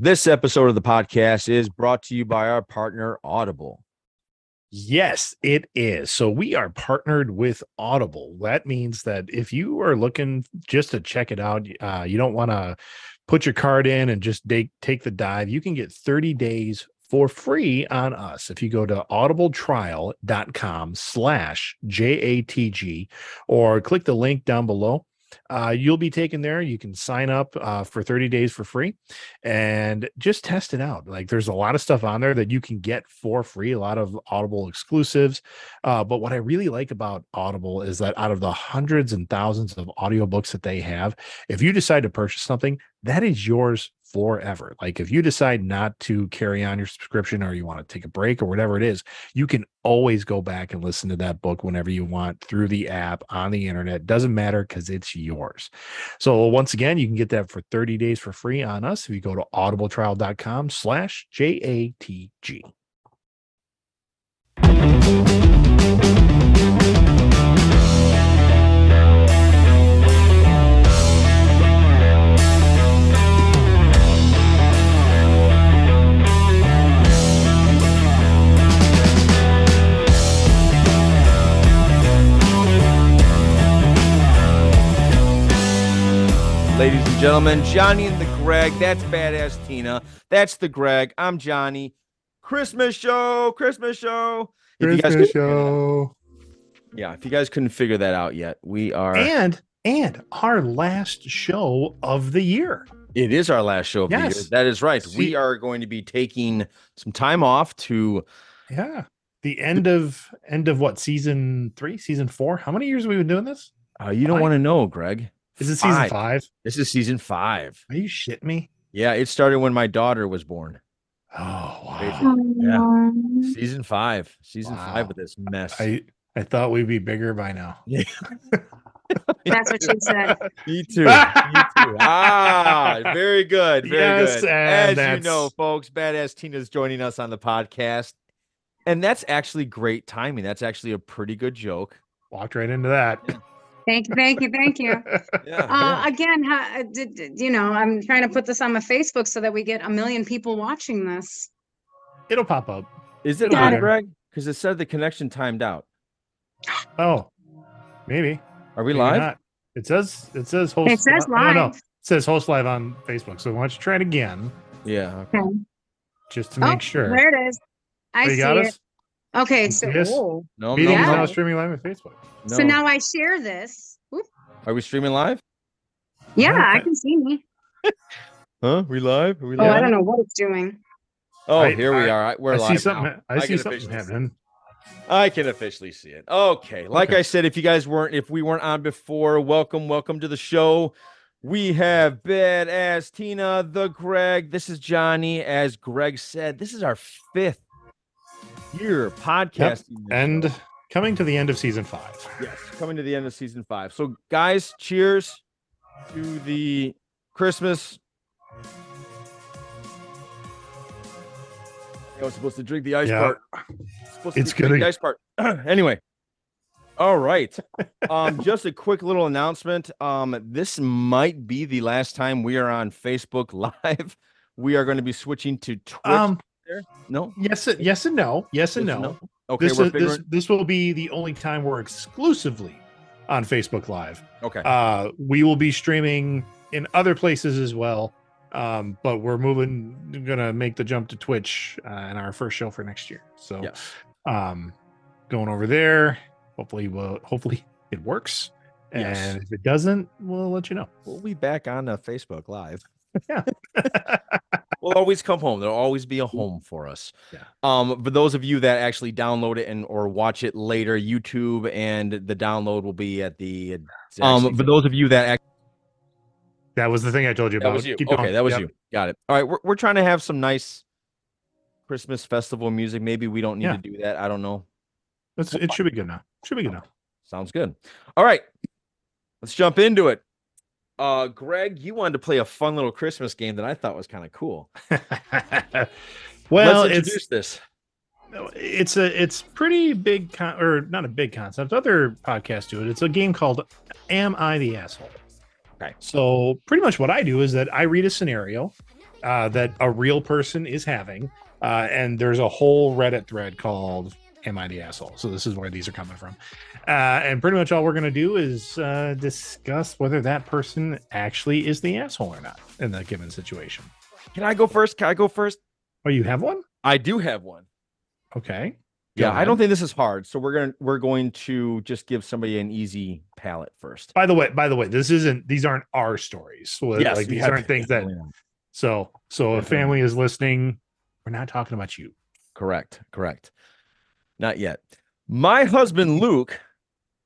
This episode of the podcast is brought to you by our partner, Audible. Yes, it is. So we are partnered with Audible. That means that if you are looking just to check it out, uh, you don't want to put your card in and just take take the dive. You can get 30 days for free on us if you go to audibletrial.com slash j-a-t-g or click the link down below uh, you'll be taken there. You can sign up uh, for 30 days for free and just test it out. Like there's a lot of stuff on there that you can get for free, a lot of Audible exclusives. Uh, but what I really like about Audible is that out of the hundreds and thousands of audiobooks that they have, if you decide to purchase something, that is yours forever. Like if you decide not to carry on your subscription or you want to take a break or whatever it is, you can always go back and listen to that book whenever you want through the app on the internet. Doesn't matter because it's yours. So once again, you can get that for 30 days for free on us if you go to audibletrial.com slash J-A-T-G. Ladies and gentlemen, Johnny and the Greg. That's badass Tina. That's the Greg. I'm Johnny. Christmas show. Christmas show. If you guys Christmas couldn't- show. Yeah, if you guys couldn't figure that out yet, we are. And and our last show of the year. It is our last show of the year. That is right. we are going to be taking some time off to. Yeah. The end of end of what season three, season four? How many years have we been doing this? Uh, you don't want to know, Greg. Is it season five? This is season five. Are you shitting me? Yeah, it started when my daughter was born. Oh wow. Yeah. Season five. Season Wow. five of this mess. I I thought we'd be bigger by now. Yeah. That's what she said. Me too. Me too. Ah, very good. Very Yes, good. and As you know, folks, Badass Tina's joining us on the podcast. And that's actually great timing. That's actually a pretty good joke. Walked right into that. Thank you, thank you, thank you. Yeah. Uh, again, ha, did, did- you know, I'm trying to put this on my Facebook so that we get a million people watching this. It'll pop up. Is it Got on, it. Greg? Because it said the connection timed out. Oh, maybe. Are we maybe live? not. It says it says host. It says li- no, no, live. it says host live on Facebook. So why don't you try it again Yeah. okay. Okay. just to make oh, sure. There it is. I Oh, you see got it. us? Okay, so Yes. oh. No, Meeting no, is no, now streaming live on Facebook. so now I share this. Oop. Are we streaming live? Yeah, I can see me. Huh? We live? Are we Oh, live? I don't know what it's doing. Oh, I- here we I- are. I- We're I live see now. something. I, see can something officially see happening. I can officially see it. Okay. Like Okay. I said, if you guys weren't, if we weren't on before, welcome, welcome to the show. We have badass Tina, the Greg. This is Johnny. As Greg said, this is our fifth year podcasting. this And coming to the end of season five. yes, coming to the end of season five. So, guys, cheers to the Christmas. I was supposed to drink the ice Yeah. part. It's gonna- the ice part. anyway. All right. Um, just a quick little announcement. Um, this might be the last time we are on Facebook Live. We are going to be switching to Twitch. Um. There. No. Yes. Yes and no. Yes and Yes no. no? Okay, this, we're is, this this will be the only time we're exclusively on Facebook Live. Okay. Uh, we will be streaming in other places as well. Um, but we're moving, gonna make the jump to Twitch uh, in our first show for next year. So, yes. um, going over there. Hopefully, we'll, hopefully it works. Yes. And if it doesn't, we'll let you know. We'll be back on uh, Facebook Live. Yeah. we'll always come home. There'll always be a home for us. Yeah. Um, for those of you that actually download it and or watch it later, YouTube and the download will be at the. Um, for those of you that act- that was the thing I told you about. that was you. Keep Okay, that was Yep. you. Got it. All right, we're we're trying to have some nice Christmas festival music. Maybe we don't need Yeah. to do that. I don't know. It's, it should be good now. Should be good now. Sounds good. All right, let's jump into it. Uh, Greg, you wanted to play a fun little Christmas game that I thought was kind of cool. well, let's it's introduce this. it's a it's pretty big con- or not a big concept. Other podcasts do it. It's a game called Am I the Asshole? Okay. So pretty much what I do is that I read a scenario uh, that a real person is having. Uh, and there's a whole Reddit thread called Am I the Asshole? So this is where these are coming from. Uh, and pretty much all we're going to do is uh, discuss whether that person actually is the asshole or not in that given situation. Can I go first? Can I go first? Oh, you have one? I do have one. Okay. Yeah, I don't think this is hard. So we're gonna we're going to just give somebody an easy palette first. By the way, by the way, this isn't. These aren't our stories. So, Yes, like these aren't things that. So, so if family is listening, we're not talking about you. Correct. Correct. Not yet. My husband Luke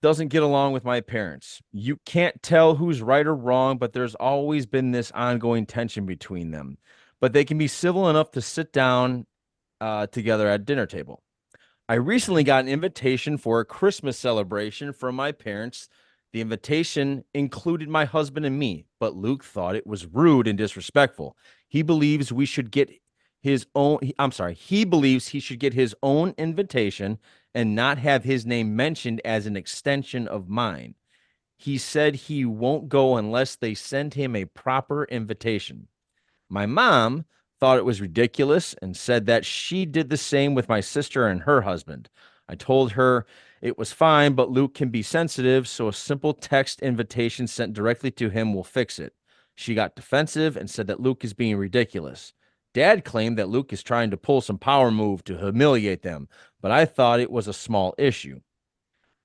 doesn't get along with my parents. You can't tell who's right or wrong, but there's always been this ongoing tension between them. But they can be civil enough to sit down uh, together at dinner table. I recently got an invitation for a Christmas celebration from my parents. The invitation included my husband and me, but Luke thought it was rude and disrespectful. He believes we should get his own I'm sorry, he believes he should get his own invitation and not have his name mentioned as an extension of mine. He said he won't go unless they send him a proper invitation. My mom thought it was ridiculous and said that she did the same with my sister and her husband. I told her it was fine, but Luke can be sensitive, so a simple text invitation sent directly to him will fix it. She got defensive and said that Luke is being ridiculous. Dad claimed that Luke is trying to pull some power move to humiliate them, but I thought it was a small issue.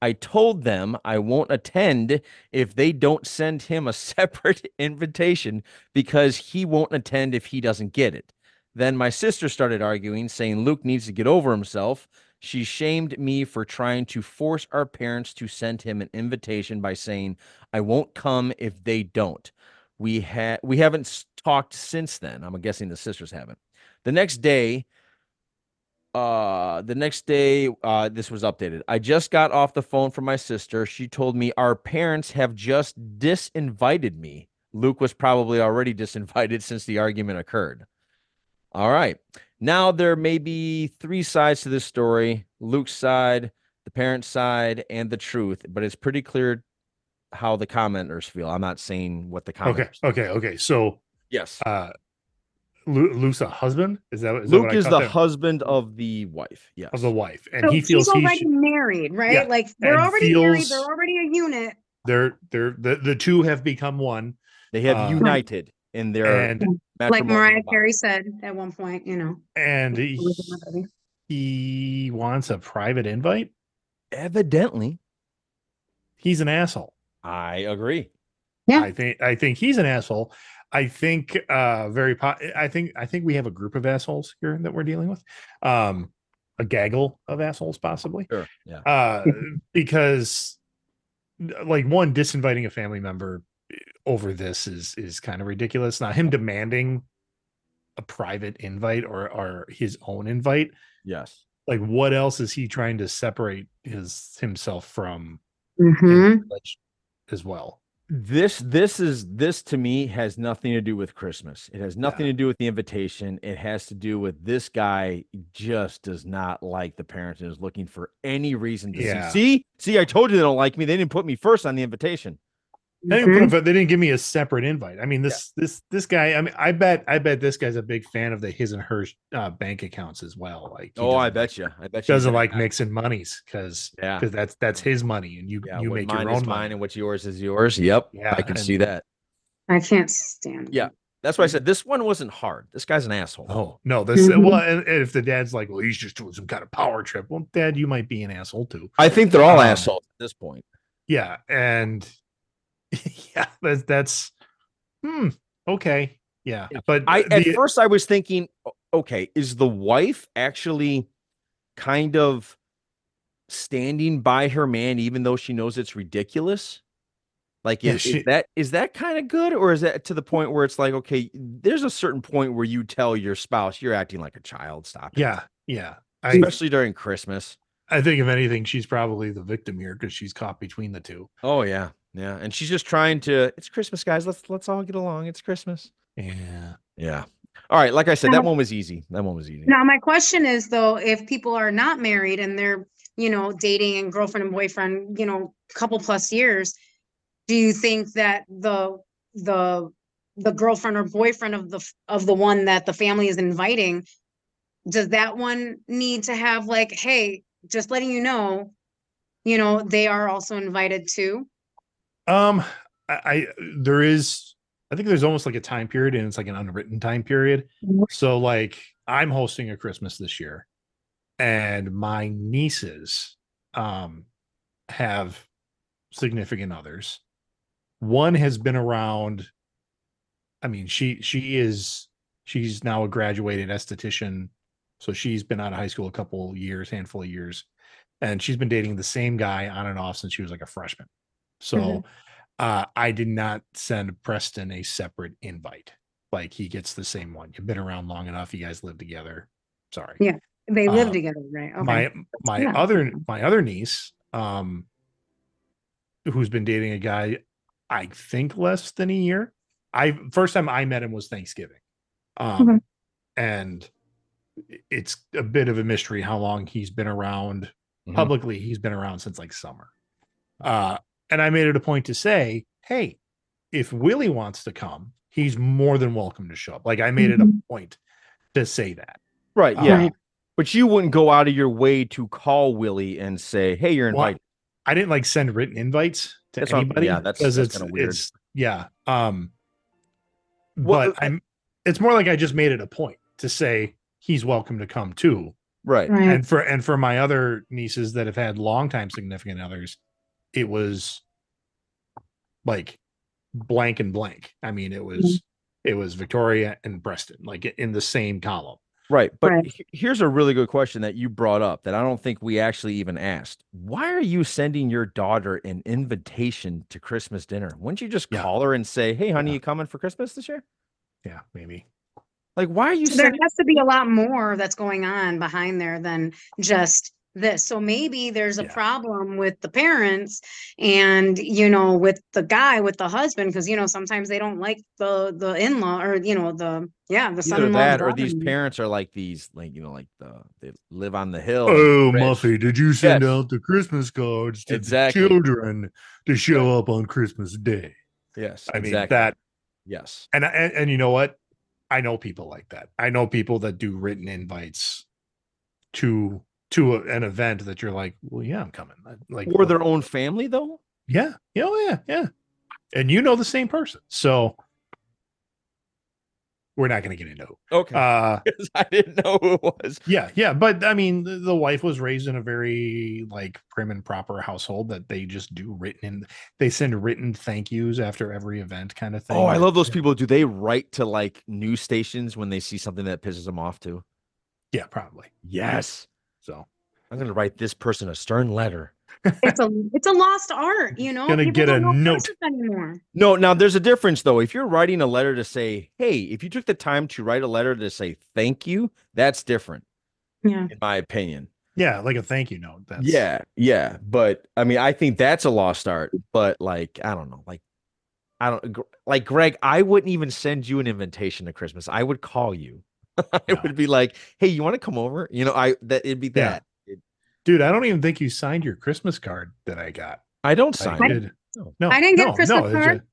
I told them I won't attend if they don't send him a separate invitation because he won't attend if he doesn't get it. Then my sister started arguing, saying Luke needs to get over himself. She shamed me for trying to force our parents to send him an invitation by saying, I won't come if they don't. We had we haven't talked since then. I'm guessing the sisters haven't. The next day, uh the next day uh this was updated i just got off the phone from my sister she told me our parents have just disinvited me luke was probably already disinvited since the argument occurred all right now there may be three sides to this story luke's side the parents side and the truth but it's pretty clear how the commenters feel i'm not saying what the commenters Okay. Okay. Okay. So, yes uh, Lu- Luke's a husband. Is that, is that luke what I is the there? husband of the wife yes of the wife, and So he feels he's he already should, married, right? Yeah, Like they're and already married. feels- They're already a unit. they're they're the the two have become one, They have Uh, united in their and Like Mariah. Carey said at one point, you know. and he, was in my baby. he wants a private invite. Evidently, He's an asshole. I agree. Yeah. I think I think he's an asshole. I think uh very po- I think I think we have a group of assholes here that we're dealing with. Um a gaggle of assholes possibly. Sure. Yeah. Uh because like one disinviting a family member over this is is kind of ridiculous. Now him demanding a private invite or or his own invite, Yes. like what else is he trying to separate his himself from Mhm. As well? This this is this to me has nothing to do with Christmas. It has nothing to do with the invitation. It has to do with this guy just does not like the parents and is looking for any reason to Yeah. see. See, see, I told you they don't like me. They didn't put me first on the invitation. They didn't, Mhm. put, they didn't give me a separate invite. I mean, this this this guy. I mean, I bet I bet this guy's a big fan of the his and her uh, bank accounts as well. Like, Oh, I bet you. I bet you. doesn't like that. mixing monies because Yeah. because that's that's his money and you Yeah. you make mine your is own mine money. and what's yours is yours. Yep. Yeah, I can and- see that. I can't stand. Yeah. That's why I said this one wasn't hard. This guy's an asshole. Oh no, this Mhm. well, and, and if the dad's like, well, he's just doing some kind of power trip. Well, dad, you might be an asshole too. I think they're all Um, assholes at this point. Yeah, and yeah, that's that's hmm okay, yeah, Yeah, but I at first I was thinking, okay, is the wife actually kind of standing by her man even though she knows it's ridiculous? Like Yeah, is, she- is that is that kind of good or is that to the point where it's like okay, there's a certain point where you tell your spouse you're acting like a child, stop it. yeah, yeah. I Especially during Christmas. I think if anything, she's probably the victim here because she's caught between the two. Oh yeah. Yeah. And she's just trying to it's Christmas, guys. Let's let's all get along. It's Christmas. Yeah. Yeah. All right. Like I said, that um, one was easy. That one was easy. Now, my question is though, if people are not married and they're, you know, dating and girlfriend and boyfriend, you know, couple plus years, do you think that the the the girlfriend or boyfriend of the of the one that the family is inviting, does that one need to have like, hey, just letting you know, you know, they are also invited too? Um, I, I there is, I think there's almost like a time period, and it's like an unwritten time period. Mhm. So, like, I'm hosting a Christmas this year, and my nieces, um, have significant others. One has been around. I mean, she she is she's now a graduated esthetician, so she's been out of high school a couple years, handful of years, and she's been dating the same guy on and off since she was like a freshman. So Mhm. uh, I did not send Preston a separate invite. Like he gets the same one. You've been around long enough. You guys live together. Sorry. Yeah, They live Uh, together, right? Okay. My my Yeah. other my other niece, um, who's been dating a guy, I think less than a year. I first time I met him was Thanksgiving, um, Mhm. and it's a bit of a mystery how long he's been around Mhm. publicly. He's been around since like summer, uh, and I made it a point to say, hey, if Willie wants to come, he's more than welcome to show up. Like I made it a Mhm. point to say that. Right. Uh, Yeah. Right. But you wouldn't go out of your way to call Willie and say, "Hey, you're Well, invited." I didn't like send written invites to That's anybody. yeah, that's- that's it's kinda weird. it's yeah. Um, Well, but I'm. It's more like I just made it a point to say he's welcome to come too. right. Right. And for and for my other nieces that have had longtime significant others, it was like blank and blank. I mean, it was mm-hmm. it was Victoria and Preston, like in the same column. Right. But Right. he- here's a really good question that you brought up that I don't think we actually even asked. Why are you sending your daughter an invitation to Christmas dinner? Wouldn't you just Yeah. call her and say, "Hey, honey, Yeah. you coming for Christmas this year?" Yeah, maybe. Like, why are you So there has to be a lot more that's going on behind there than just this. So maybe there's a Yeah. problem with the parents and, you know, with the guy, with the husband, because, you know, sometimes they don't like the, the in-law or, you know, the, yeah, the Either son-in-law. that or these parents are like these, like you know, like the they live on the hill. Oh, rich. Muffy, did you send Yes. out the Christmas cards to Exactly. the children to show up on Christmas Day? Yes, I mean that, Yes. and, and and you know what? I know people like that. I know people that do written invites to to a- an event that you're like, well, yeah, I'm coming. Like, Or their own family, though. yeah, yeah, oh, yeah, yeah, and you know the same person, so we're not going to get into. Who. Okay. Uh, Because I didn't know who it was. Yeah, yeah, but I mean, the, the wife was raised in a very like prim and proper household that they just do written in. They send written thank yous after every event, kind of thing. Oh, I love those people. Do they write to like news stations when they see something that pisses them off too? Yeah, probably. Yes. So I'm gonna write this person a stern letter. It's a, it's a lost art, you know? Gonna People get a note. Anymore. No, now there's a difference though. If you're writing a letter to say, "Hey," if you took the time to write a letter to say thank you, that's different, Yeah. in my opinion. yeah, like a thank you note. That's Yeah, yeah. But I mean, I think that's a lost art. But like, I don't know. Like, I don't like Greg. I wouldn't even send you an invitation to Christmas. I would call you. it Yeah. would be like, "Hey, you want to come over?" You know, I that it'd be Yeah. that. It- dude. I don't even think you signed your Christmas card that I got. I don't I sign. I- it. did. No. No, I didn't get no, Christmas no, card. a-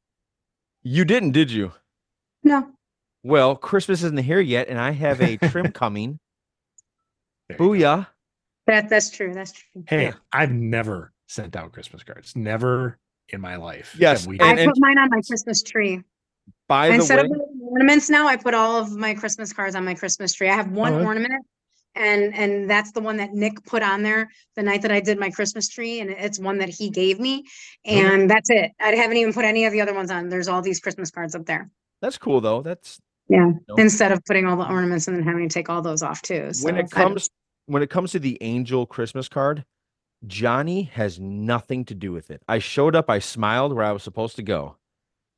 You didn't, did you? No. Well, Christmas isn't here yet, and I have a trim coming. there you. Booyah! That, that's true. That's true. Hey, Yeah. I've never sent out Christmas cards. Never in my life. Yes, we And- I put mine on my Christmas tree. By the Instead way, of putting ornaments now, I put all of my Christmas cards on my Christmas tree. I have one Oh, ornament and and that's the one that Nick put on there the night that I did my Christmas tree and it's one that he gave me and that's it. I haven't even put any of the other ones on. There's all these Christmas cards up there. that's cool though. That's Yeah. Instead of putting all the ornaments and then having to take all those off too. So when it don't- comes when it comes to the angel Christmas card, Johnny has nothing to do with it. I showed up, I smiled where I was supposed to go,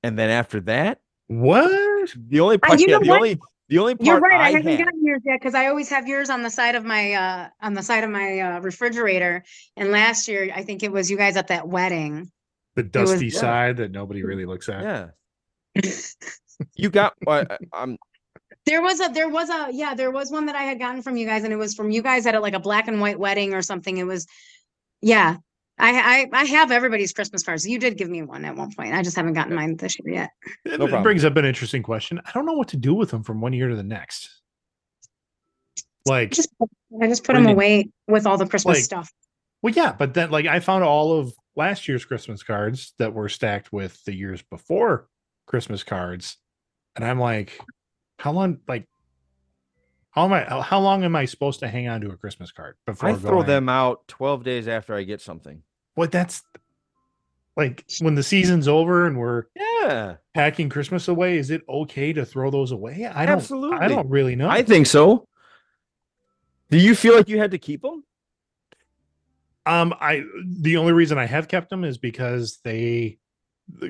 and then after that, What? The only part, you yeah, the what? only the only part You're right. I, I, haven't had, gotten yours yet because I always have yours on the side of my uh on the side of my uh refrigerator. And last year, I think it was you guys at that wedding. The was- dusty yeah. side that nobody really looks at. yeah, you got. Uh, um, There was a there was a yeah there was one that I had gotten from you guys and it was from you guys at a, like a black and white wedding or something. It was yeah I, I I have everybody's Christmas cards. You did give me one at one point. I just haven't gotten mine this year yet. It No problem. brings up an interesting question. I don't know what to do with them from one year to the next. Like, I just I just put What do them you mean? away with all the Christmas Like- stuff. well, yeah, but then like I found all of last year's Christmas cards that were stacked with the years before Christmas cards, and I'm like, how long? Like, how am I? how- How long am I supposed to hang on to a Christmas card before I throw going, them out 12 days after I get something. What that's like when the season's over and we're Yeah, packing Christmas away. Is it okay to throw those away? I don't. Absolutely. I don't really know. I think so. Do you feel like you had to keep them? Um, I the only reason I have kept them is because they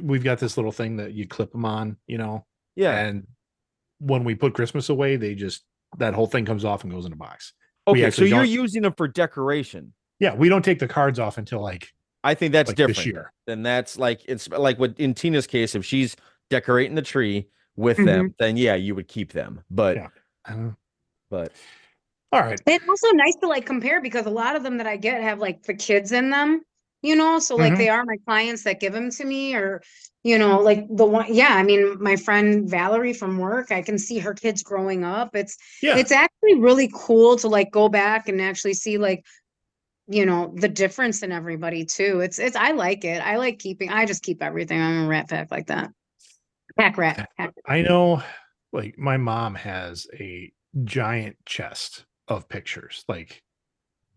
we've got this little thing that you clip them on, you know, Yeah. and when we put Christmas away, they just that whole thing comes off and goes in a box. Okay, so you're using them for decoration. Yeah, we don't take the cards off until like I think that's like different. this year. Then that's like it's like what in Tina's case, if she's decorating the tree with Mm-hmm. them, then yeah, you would keep them. But Yeah. I don't know. but All right. It's also nice to like compare because a lot of them that I get have like the kids in them, you know. So like Mhm. they are my clients that give them to me, or you know, like the one. Yeah, I mean, my friend Valerie from work, I can see her kids growing up. It's Yeah. it's actually really cool to like go back and actually see like you know the difference in everybody too it's it's i like it i like keeping i just keep everything i'm a rat pack like that pack rat pack. I know like my mom has a giant chest of pictures, like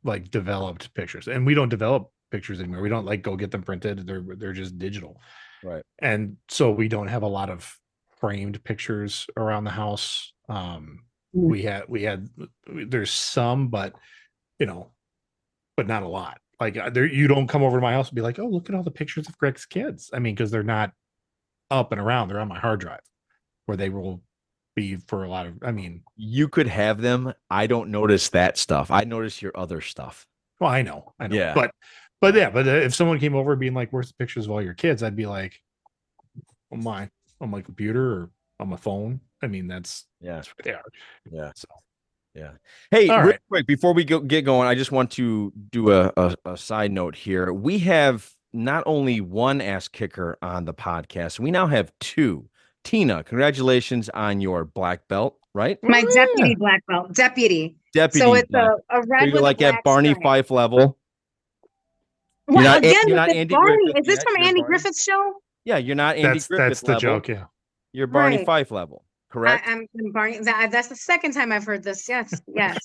like developed pictures. And we don't develop pictures anymore. We don't like go get them printed. They're they're just digital. Right. And so we don't have a lot of framed pictures around the house. Um Mm. we had we had there's some but you know but not a lot. Like uh, there you don't come over to my house and be like, "Oh, look at all the pictures of Greg's kids." I mean, because they're not up and around. They're on my hard drive where they will be for a lot of I mean, you could have them. I don't notice that stuff. I notice your other stuff. well, I know, I know. Yeah. But but yeah, but uh, if someone came over being like, "Where's the pictures of all your kids?" I'd be like, "On my on my computer or on my phone." I mean, that's Yeah. that's what they are. Yeah. So Yeah. Hey, All real right. quick before we go, get going, I just want to do a, a, a side note here. We have not only one ass kicker on the podcast, we now have two. Tina, congratulations on your black belt, right? my Oh, yeah. deputy black belt deputy Deputy. so it's black- a, a so red you're with a like at Barney stripe. Fife level. Well, not again you're not Andy Barney, Griffith is this yet, from you're andy Barney. griffith's show Yeah, you're not Andy that's Griffith that's the level. joke, yeah. You're Barney Right. Fife level, correct? I'm I'm Barney. That, that's the second time I've heard this. Yes, yes.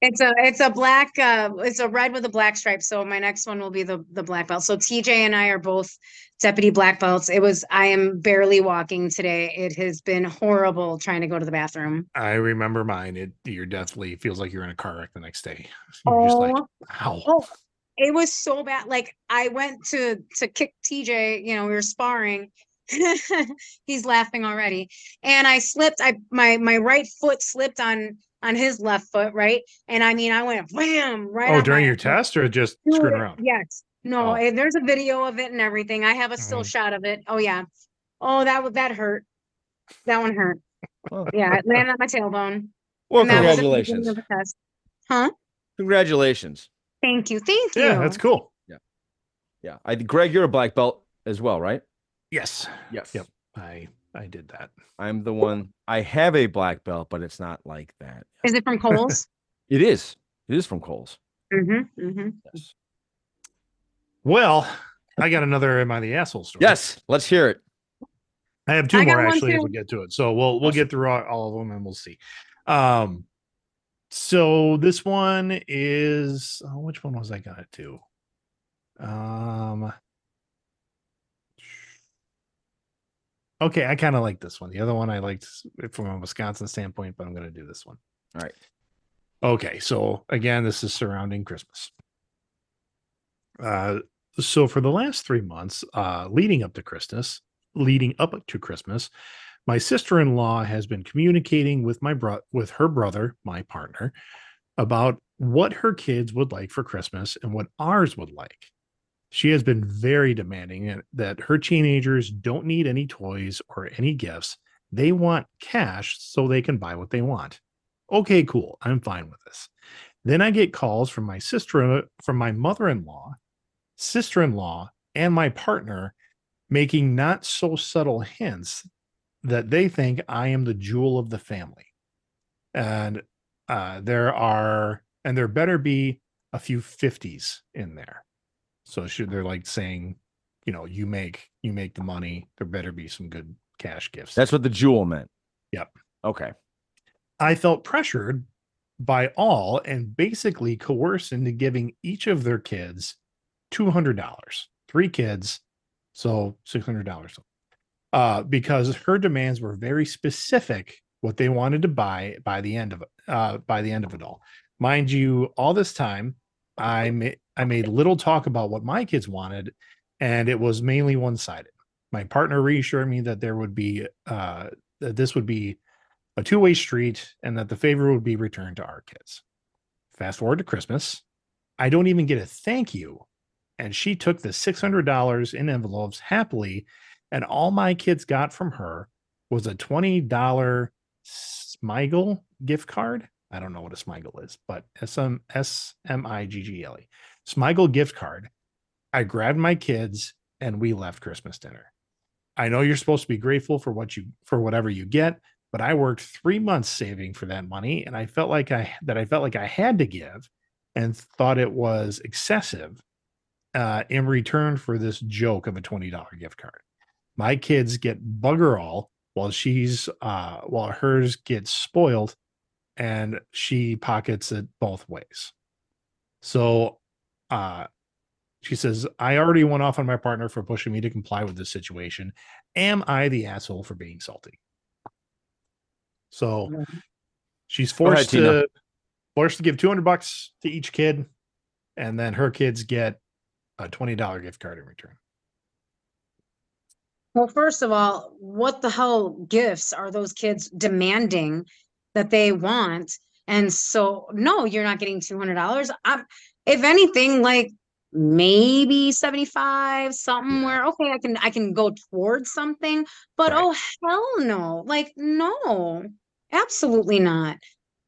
it's a it's a black uh it's a red with a black stripe. So my next one will be the the black belt. So TJ and I are both deputy black belts. It was I am barely walking today. It has been horrible trying to go to the bathroom. I remember mine. It you're definitely feels like you're in a car wreck the next day. You're just like, Oh, ow. oh, it was so bad. Like I went to to kick TJ. You know, we were sparring. He's laughing already. And I slipped. I my my right foot slipped on on his left foot, right? And I mean, I went wham right. Oh, during my- your test or just Dude, screwing around? Yes. No, Oh. there's a video of it and everything. I have a still Mhm. shot of it. Oh yeah. Oh, that would that hurt. That one hurt. Well, Yeah, it landed on my tailbone. well, and that was at the beginning congratulations. of the test. Huh? Congratulations. Thank you. Thank you. Yeah, that's cool. Yeah. Yeah. I Greg, you're a black belt as well, right? Yes. Yes. Yep. I I did that. I'm the one. I have a black belt, but it's not like that. Is it from Kohl's? It is. It is from Kohl's. mm-hmm, mm-hmm. Yes. Well, I got another am I the asshole story. Yes. Let's hear it. I have two I more actually as too. we get to it. So we'll we'll Awesome. get through all, all of them and we'll see. Um so this one is oh, which one was I gonna do? Um okay, I kind of like this one. The other one I liked from a Wisconsin standpoint, but I'm gonna do this one. All right. Okay, so again, this is surrounding Christmas. Uh, so for the last three months, uh, leading up to Christmas, leading up to Christmas, my sister-in-law has been communicating with my bro- with her brother, my partner, about what her kids would like for Christmas and what ours would like. She has been very demanding and- that her teenagers don't need any toys or any gifts. They want cash so they can buy what they want. Okay, cool. I'm fine with this. Then I get calls from my sister, from my mother in law, sister in law, and my partner making not so subtle hints that they think I am the jewel of the family. And uh, there are, and there better be a few 50s in there. So should they're like saying, you know, you make you make the money, there better be some good cash gifts. That's what the jewel meant. Yep. Okay. I felt pressured by all and basically coerced into giving each of their kids $200. Three kids, so $600. Uh, because her demands were very specific what they wanted to buy by the end of it, uh, by the end of it all. Mind you, all this time I made I made little talk about what my kids wanted, and it was mainly one-sided. My partner reassured me that there would be uh that this would be a two-way street and that the favor would be returned to our kids. Fast forward to Christmas. I don't even get a thank you. And she took the $600 in envelopes happily. And all my kids got from her was a $20 Smiggle gift card. I don't know what a Smiggle is, but S M I G G L E. Smiggle gift card. I grabbed my kids and we left Christmas dinner. I know you're supposed to be grateful for what you for whatever you get, but I worked 3 months saving for that money and I felt like I that I felt like I had to give and thought it was excessive uh, in return for this joke of a $20 gift card. My kids get bugger all while she's uh while hers gets spoiled and she pockets it both ways. So uh she says, I already went off on my partner for pushing me to comply with this situation. Am I the asshole for being salty? So Mhm. she's Go ahead, forced Tina. to forced to give 200 bucks to each kid, and then her kids get a $20 gift card in return. Well, first of all, what the hell gifts are those kids demanding that they want? And so, no, you're not getting two hundred dollars. I'm, if anything, like maybe seventy five, something Yeah. where okay, I can I can go towards something. But Right. oh hell no! Like no, absolutely not.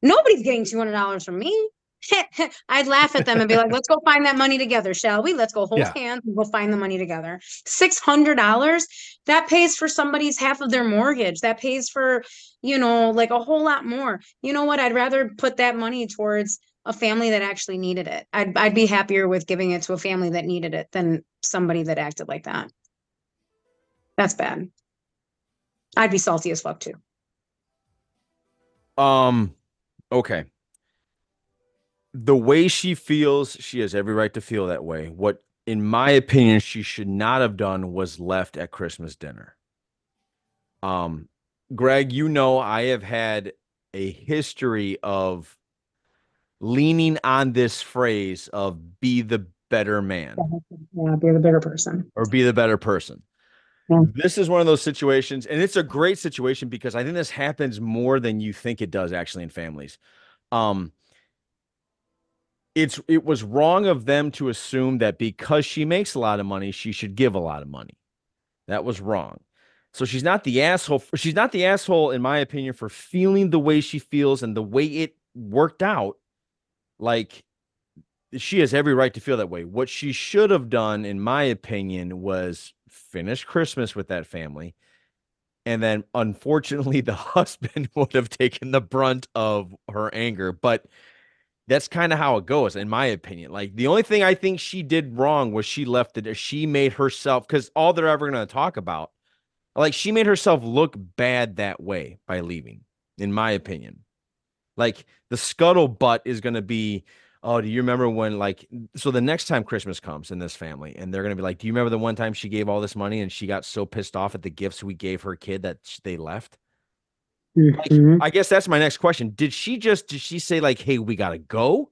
Nobody's getting two hundred dollars from me. I'd laugh at them and be like, let's go find that money together, shall we? Let's go hold Yeah. hands and go find the money together. Six hundred dollars that pays for somebody's half of their mortgage. That pays for, you know, like a whole lot more. You know what? I'd rather put that money towards a family that actually needed it. I'd I'd be happier with giving it to a family that needed it than somebody that acted like that. That's bad. I'd be salty as fuck too. Um, okay. The way she feels, she has every right to feel that way. What, in my opinion, she should not have done was left at Christmas dinner. Um, Greg, you know, I have had a history of leaning on this phrase of be the better man Yeah, be the better person. or be the better person. Yeah. This is one of those situations, and it's a great situation because I think this happens more than you think it does actually in families. Um, it's it was wrong of them to assume that because she makes a lot of money, she should give a lot of money. That was wrong. So she's not the asshole. She's not the asshole, in my opinion, for feeling the way she feels and the way it worked out. Like she has every right to feel that way. What she should have done, in my opinion, was finish Christmas with that family. And then unfortunately, the husband would have taken the brunt of her anger. But that's kind of how it goes, in my opinion. Like the only thing I think she did wrong was she left it. She made herself because all they're ever going to talk about, like she made herself look bad that way by leaving, in my opinion. Like the scuttlebutt is going to be, oh, do you remember when, like, so the next time Christmas comes in this family, and they're going to be like, do you remember the one time she gave all this money and she got so pissed off at the gifts we gave her kid that they left? Mhm. I guess that's my next question. Did she just did she say like, "Hey, we got to go?"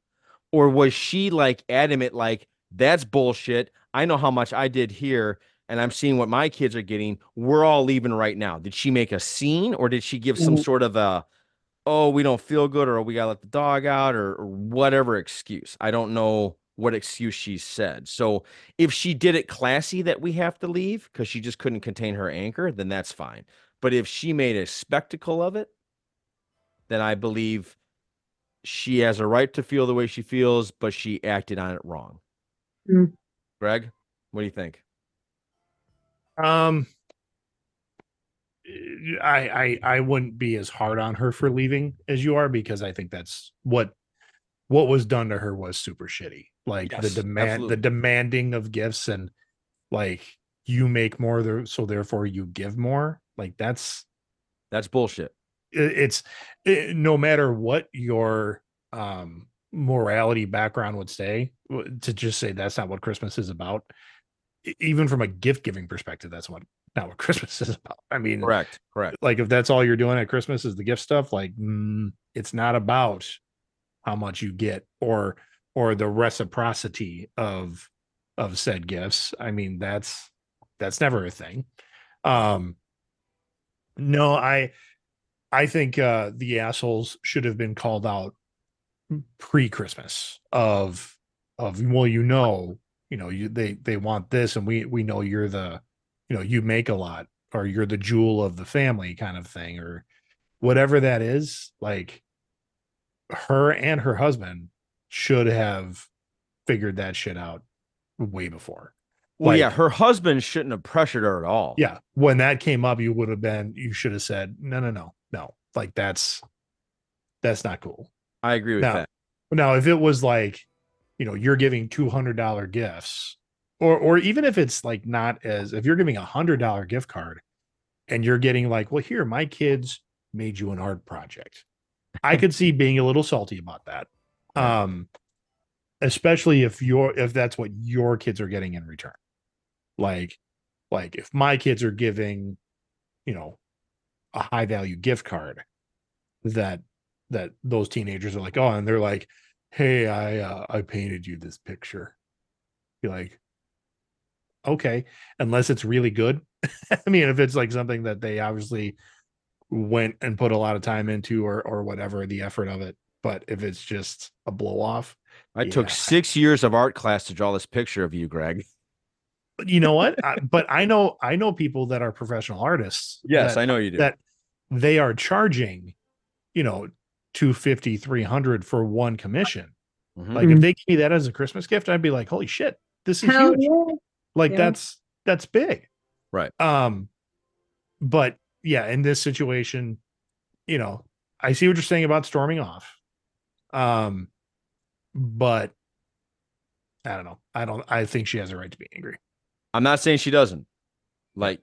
Or was she like adamant like, "That's bullshit. I know how much I did here and I'm seeing what my kids are getting. We're all leaving right now." Did she make a scene or did she give some Mhm. sort of a oh, we don't feel good or we got to let the dog out or, or whatever excuse? I don't know what excuse she said. So, if she did it classy that we have to leave cuz she just couldn't contain her anger, then that's fine. But if she made a spectacle of it, then I believe she has a right to feel the way she feels, but she acted on it wrong. Mm. Greg, what do you think? Um, I I I wouldn't be as hard on her for leaving as you are because I think that's what what was done to her was super shitty. Like Yes, the demand, absolutely. the demanding of gifts, and like you make more, so therefore you give more. Like that's That's bullshit. it- it's it, no matter what your um morality background would say to just say that's not what christmas is about even from a gift giving perspective that's what not what christmas is about i mean Correct. Correct. like if that's all you're doing at christmas is the gift stuff like mm, it's not about how much you get or or the reciprocity of of said gifts i mean that's that's never a thing um no i i think uh the assholes should have been called out pre-christmas of of well you know you know you they they want this and we we know you're the you know you make a lot or you're the jewel of the family kind of thing or whatever that is like her and her husband should have figured that shit out way before Well, yeah, her husband shouldn't have pressured her at all. yeah when that came up you would have been you should have said no no no no like that's that's not cool I agree with No. that. now if it was like you know you're giving $200 gifts or or even if it's like not as if you're giving a hundred dollar gift card and you're getting like well here my kids made you an art project i could see being a little salty about that um especially if you're if that's what your kids are getting in return like like if my kids are giving you know a high value gift card that that those teenagers are like oh and they're like hey i uh, i painted you this picture. Be like okay unless it's really good. I mean if it's like something that they obviously went and put a lot of time into or or whatever the effort of it but if it's just a blow off I took six years of art class to draw this picture of you, Greg. But you know what I, but i know i know people that are professional artists Yes, that, I know you do. that they are charging you know 250 300 for one commission Mhm. like if they give me that as a christmas gift i'd be like holy shit this is Hell huge yeah. like Yeah. that's that's big Right. um but yeah in this situation you know i see what you're saying about storming off um but i don't know i don't i think she has a right to be angry I'm not saying she doesn't. Like,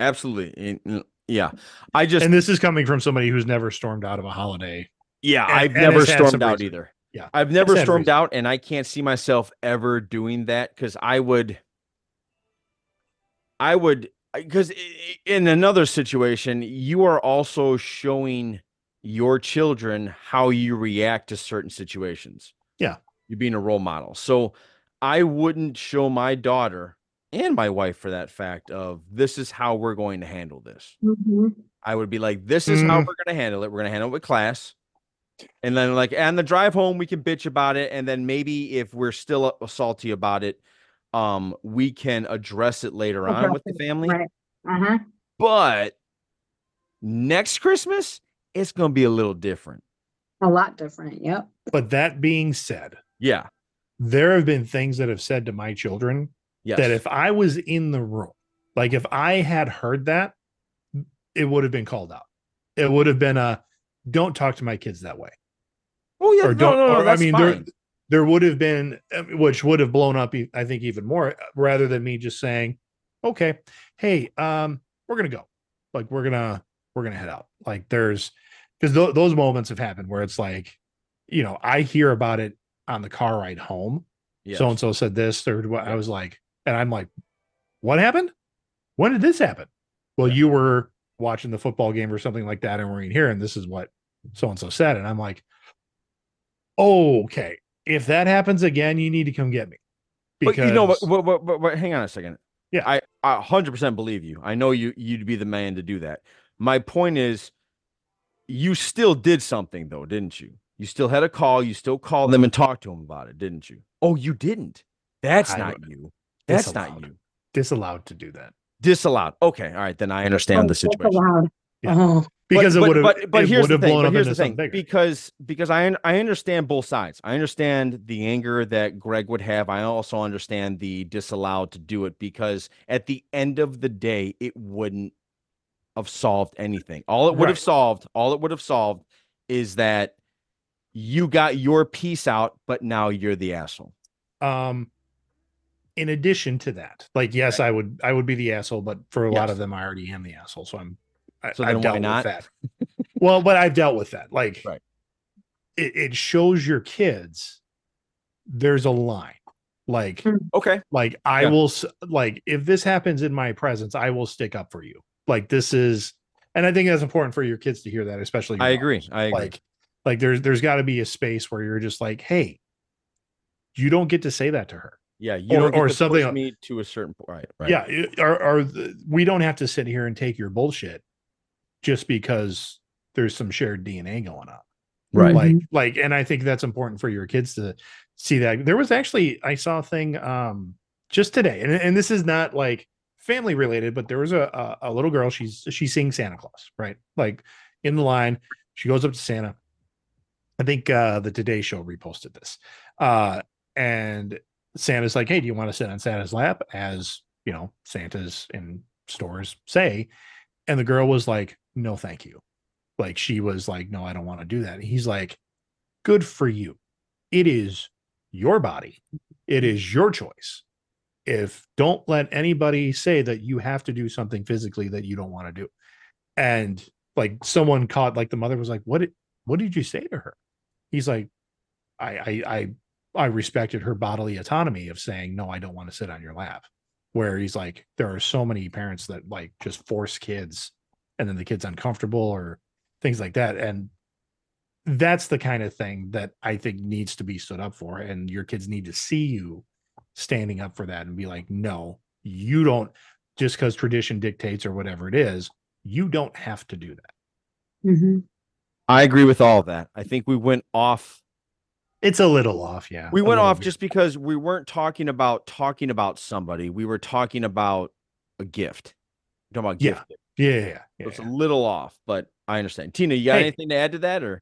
absolutely. And- Yeah. I just, and this is coming from somebody who's never stormed out of a holiday yeah, and- I've and never has had some stormed out reason. either. Yeah. I've never stormed reason. out, and I can't see myself ever doing that because I would, I would, because in another situation, you are also showing your children how you react to certain situations. Yeah. You being a role model. So I wouldn't show my daughter and my wife for that fact of this is how we're going to handle this. Mhm. I would be like, this is how Mm. we're going to handle it. We're going to handle it with class. And then, like, and the drive home, we can bitch about it. And then maybe if we're still uh, salty about it, um, we can address it later on Address with the family. Right. Uh-huh. But next Christmas, it's going to be a little different. A lot different. Yep. but that being said Yeah. there have been things that have said to my children Yes. that if I was in the room, like if I had heard that, it would have been called out. It would have been a don't talk to my kids that way. oh, yeah. or no, don't no, no. or, I mean there fine. there would have been uh, which would have blown up I think even more rather than me just saying, "Okay, hey, um we're going to go. Like we're going to we're going to head out." Like there's cuz th- those moments have happened where it's like, you know, I hear about it on the car ride home so and so said this or what I was like, and I'm like, what happened? When did this happen? Well, Yeah. you were watching the football game or something like that, and we're in here, and this is what so and so said, and I'm like, oh, okay. If that happens again, you need to come get me. But you know, but, but, but, but, but hang on a second. Yeah. I, I 100% believe you. I know you you'd be the man to do that. My point is, you still did something though, didn't you? You still had a call. You still called them and talked to them about it, didn't you? Oh, you didn't. That's I not you. That's not you. disallowed to do that. Disallowed. Okay. All right. Then I understand Oh, the situation. Yeah. allowed. Oh, because but, it would have But, but it here's the thing. blown But up here's into the thing. Because because I I understand both sides. I understand the anger that Greg would have. I also understand the disallowed to do it because at the end of the day, it wouldn't have solved anything. All it would have solved, all it would have solved is that you got your piece out, but now you're the asshole. um in addition to that like yes i would i would be the asshole but for a lot of them i already am the asshole so i'm I, So i've why not? with that well but i've dealt with that like Right. it, it shows your kids there's a line like hmm. Okay. like i Yeah. will like if this happens in my presence i will stick up for you like this is and i think that's important for your kids to hear that especially I agree. daughters. I agree. like like there's there's got to be a space where you're just like hey you don't get to say that to her yeah. You or- or something push me to a certain point. Right. Right. yeah it- or, or the, we don't have to sit here and take your bullshit just because there's some shared dna going on Right. like like and i think that's important for your kids to see that there was actually i saw a thing um just today and, and this is not like family related but there was a, a a little girl she's she's seeing santa claus right like in the line she goes up to santa i think uh the today show reposted this uh and santa's like hey do you want to sit on santa's lap? As you know santa's in stores say. And the girl was like no thank you. Like she was like no i don't want to do that. And he's like good for you. It is your body. It is your choice. If don't let anybody say that you have to do something physically that you don't want to do. And like someone caught like the mother was like what what did you say to her? He's like i i i, I respected her bodily autonomy of saying no i don't want to sit on your lap where he's like there are so many parents that like just force kids and then the kid's uncomfortable or things like that and that's the kind of thing that i think needs to be stood up for and your kids need to see you standing up for that and be like no you don't just because tradition dictates or whatever it is you don't have to do that Mhm. I agree with all of that. I think we went off it's a little off yeah we went off bit. just because we weren't talking about talking about somebody. We were talking about a gift. We're talking about Yeah. gift. yeah yeah, yeah, So it's a little off, but I understand. Tina, you got Hey. anything to add to that or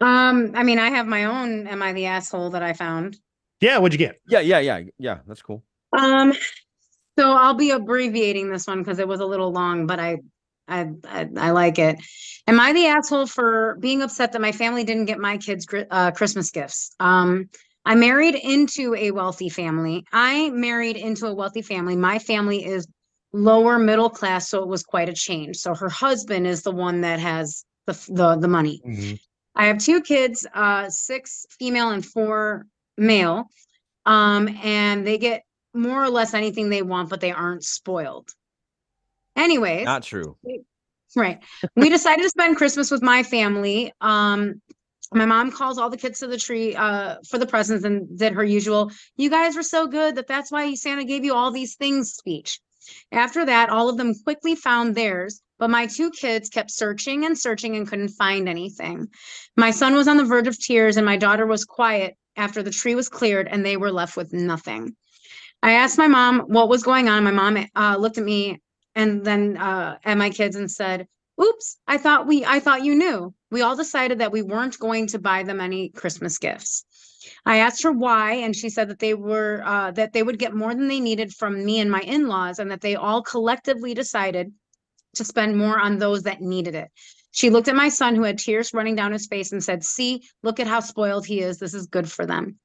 Um, I mean, I have my own am I the asshole that I found. yeah what'd you get yeah, yeah, yeah, yeah. That's cool. Um, so I'll be abbreviating this one because it was a little long, but I, I, I, I like it. Am I the asshole for being upset that my family didn't get my kids uh, Christmas gifts? Um, I married into a wealthy family. I married into a wealthy family. My family is lower middle class, so it was quite a change. So her husband is the one that has the the the money. Mhm. I have two kids, uh, six female and four male. Um, and they get more or less anything they want, but they aren't spoiled. Anyways, Not true. right. We decided to spend Christmas with my family. Um, my mom calls all the kids to the tree uh for the presents and did her usual, you guys were so good that that's why Santa gave you all these things speech. After that, all of them quickly found theirs, but my two kids kept searching and searching and couldn't find anything. My son was on the verge of tears and my daughter was quiet after the tree was cleared and they were left with nothing. I asked my mom what was going on. My mom uh, looked at me and then uh, at my kids and said, "Oops, I thought we I thought you knew. We all decided that we weren't going to buy them any Christmas gifts." I asked her why, and she said that they were uh, that they would get more than they needed from me and my in-laws, and that they all collectively decided to spend more on those that needed it. She looked at my son, who had tears running down his face, and said, "See, look at how spoiled he is. This is good for them."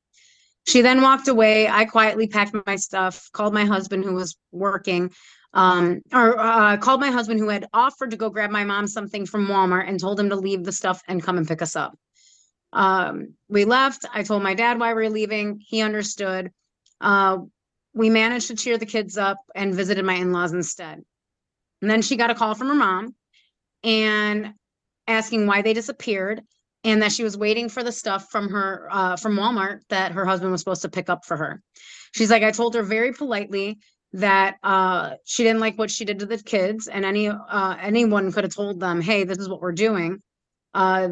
She then walked away. I quietly packed my stuff, called my husband, who was working, um, or uh, called my husband, who had offered to go grab my mom something from Walmart, and told him to leave the stuff and come and pick us up. Um, we left. I told my dad why we were leaving. He understood. Uh, we managed to cheer the kids up and visited my in-laws instead. And then she got a call from her mom and asking why they disappeared and that she was waiting for the stuff from her uh, from Walmart that her husband was supposed to pick up for her. She's like, I told her very politely that uh, she didn't like what she did to the kids, and any uh, anyone could have told them, "Hey, this is what we're doing." Uh,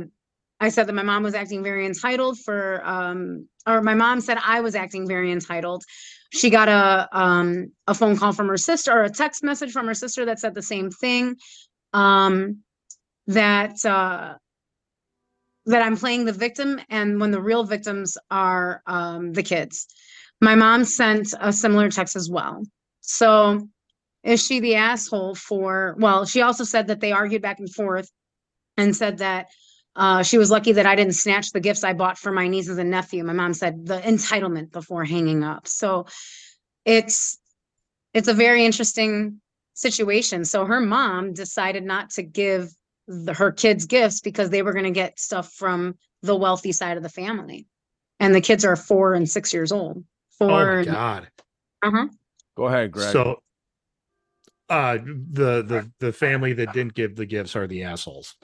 I said that my mom was acting very entitled for, um, or my mom said I was acting very entitled. She got a um, a phone call from her sister or a text message from her sister that said the same thing. Um, that uh that I'm playing the victim and when the real victims are um the kids. My mom sent a similar text as well. So is she the asshole for well, she also said that they argued back and forth and said that uh, she was lucky that I didn't snatch the gifts I bought for my nieces and nephew. My mom said the entitlement before hanging up. So it's it's a very interesting situation. So her mom decided not to give the, her kids gifts because they were going to get stuff from the wealthy side of the family, and the kids are four and six years old. Oh Four. my and- god. uh-huh. Go ahead, Greg. So uh the the the family that didn't give the gifts are the assholes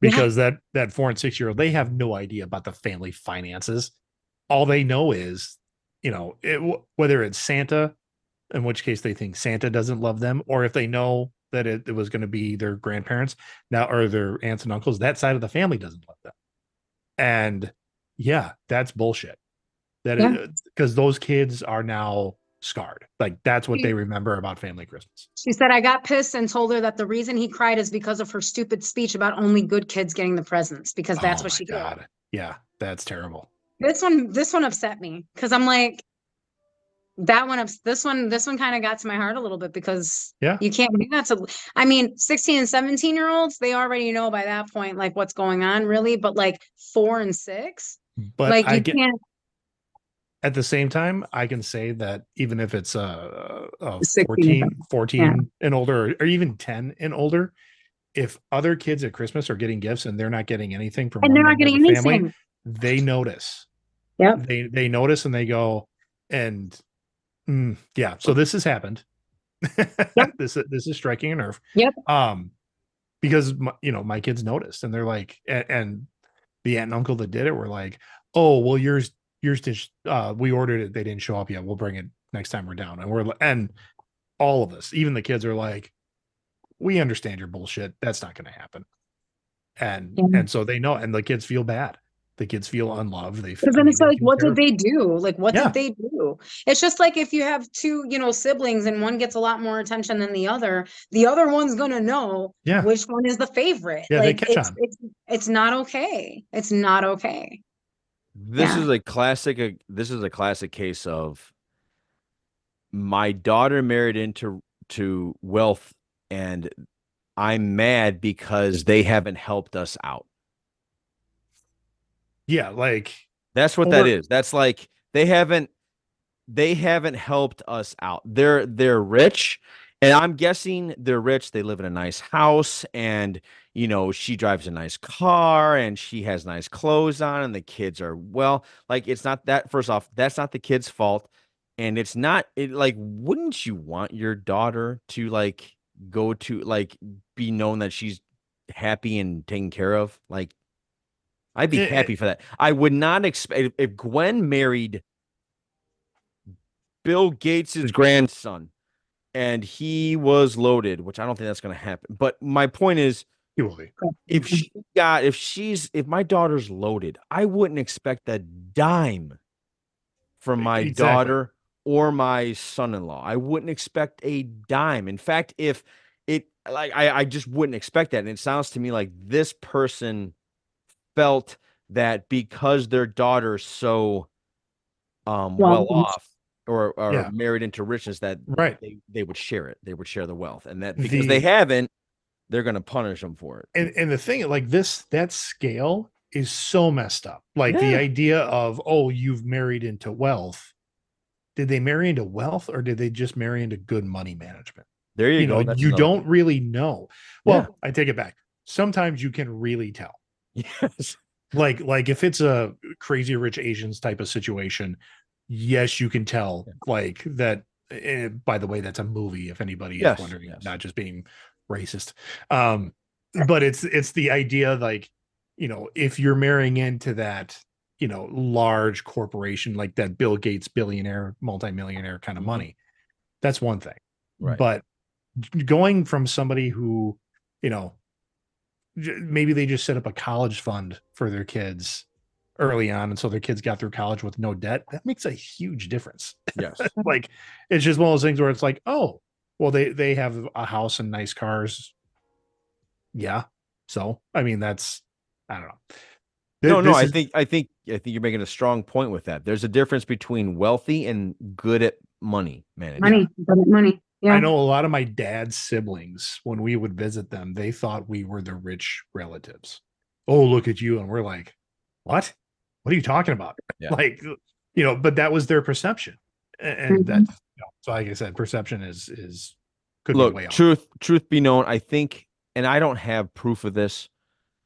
Yeah. because that that four and six year old they have no idea about the family finances all they know is you know it, whether it's santa in which case they think santa doesn't love them or if they know that it, it was going to be their grandparents now or their aunts and uncles that side of the family doesn't love them and yeah that's bullshit that Yeah. because those kids are now scarred like that's what they remember about family christmas She said, I got pissed and told her that the reason he cried is because of her stupid speech about only good kids getting the presents, because that's Oh what she did. Yeah, that's terrible. This one, this one upset me because I'm like, that one, ups- this one, this one kind of got to my heart a little bit because Yeah. you can't do that to, I mean, 16 and 17 year olds, they already know by that point, like what's going on really, but like four and six, But like I you get can't, at the same time, I can say that even if it's a, a 16 14, and 14 and older, or, even 10 and older, if other kids at Christmas are getting gifts and they're not getting anything from and they're not getting the family, anything. they notice. Yep. They they notice and they go, and mm, yeah. So this has happened. this this is striking a nerve. Yep. Um, because my, you know my kids noticed and they're like, and, and the aunt and uncle that did it were like, oh well, yours yours did. Uh, we ordered it. They didn't show up yet. We'll bring it next time we're down. And we're and all of us, even the kids, are like, we understand your bullshit. That's not going to happen. And Yeah. and so they know, and the kids feel bad. The kids feel unloved. They Because then it's they like, what did they do? Like, what Yeah. did they do? It's just like if you have two, you know, siblings and one gets a lot more attention than the other, the other one's gonna know Yeah. which one is the favorite. Yeah, they like, catch it's, on. it's it's not okay. It's not okay. This Yeah. is a classic. uh, This is a classic case of my daughter married into to wealth, and I'm mad because they haven't helped us out. Yeah, like That's what that Or- is. That's like they haven't they haven't helped us out. They're they're rich and I'm guessing they're rich. They live in a nice house and you know, she drives a nice car and she has nice clothes on and the kids are well, like it's not that first off, that's not the kid's fault and it's not it like wouldn't you want your daughter to like go to like be known that she's happy and taken care of? Like I'd be happy for that. I would not expect if- if Gwen married Bill Gates's grandson and he was loaded, which I don't think that's going to happen. But my point is, he will be. if she got, if she's, if my daughter's loaded, I wouldn't expect a dime from my Exactly. daughter or my son-in-law. I wouldn't expect a dime. In fact, if it like I, I just wouldn't expect that. And it sounds to me like this person felt that because their daughter's so um well Well, off or, or Yeah. married into richness that Right. they, they would share it. They would share the wealth. And that because they haven't, they're gonna punish them for it. And and the thing like this that scale is so messed up. Like the idea of oh, you've married into wealth. Did they marry into wealth or did they just marry into good money management? There you, You, go. know, That's you another don't really know. Well, I take it back. Sometimes you can really tell. Yes. Like like if it's a crazy rich Asians type of situation, yes, you can tell like that eh, by the way that's a movie if anybody Yes, is wondering, yes. not just being racist. Um but it's it's the idea like you know, if you're marrying into that, you know, large corporation like that Bill Gates billionaire, multimillionaire kind of Mhm. money, that's one thing. Right. But going from somebody who, you know, maybe they just set up a college fund for their kids early on, and so their kids got through college with no debt. That makes a huge difference. yes. like, it's just one of those things where it's like, oh, well, they they have a house and nice cars. Yeah, So, I mean, that's I don't know. no, no, This I think I think I think you're making a strong point with that. There's a difference between wealthy and good at money management. Money, money. Yeah. I know a lot of my dad's siblings, when we would visit them, they thought we were the rich relatives. Oh, look at you. And we're like, what? What are you talking about? Yeah. Like, you know, but that was their perception. A- And, Mhm. that, you know, so like I said, perception is, is, could be Look, way off. truth truth be known, I think, and I don't have proof of this.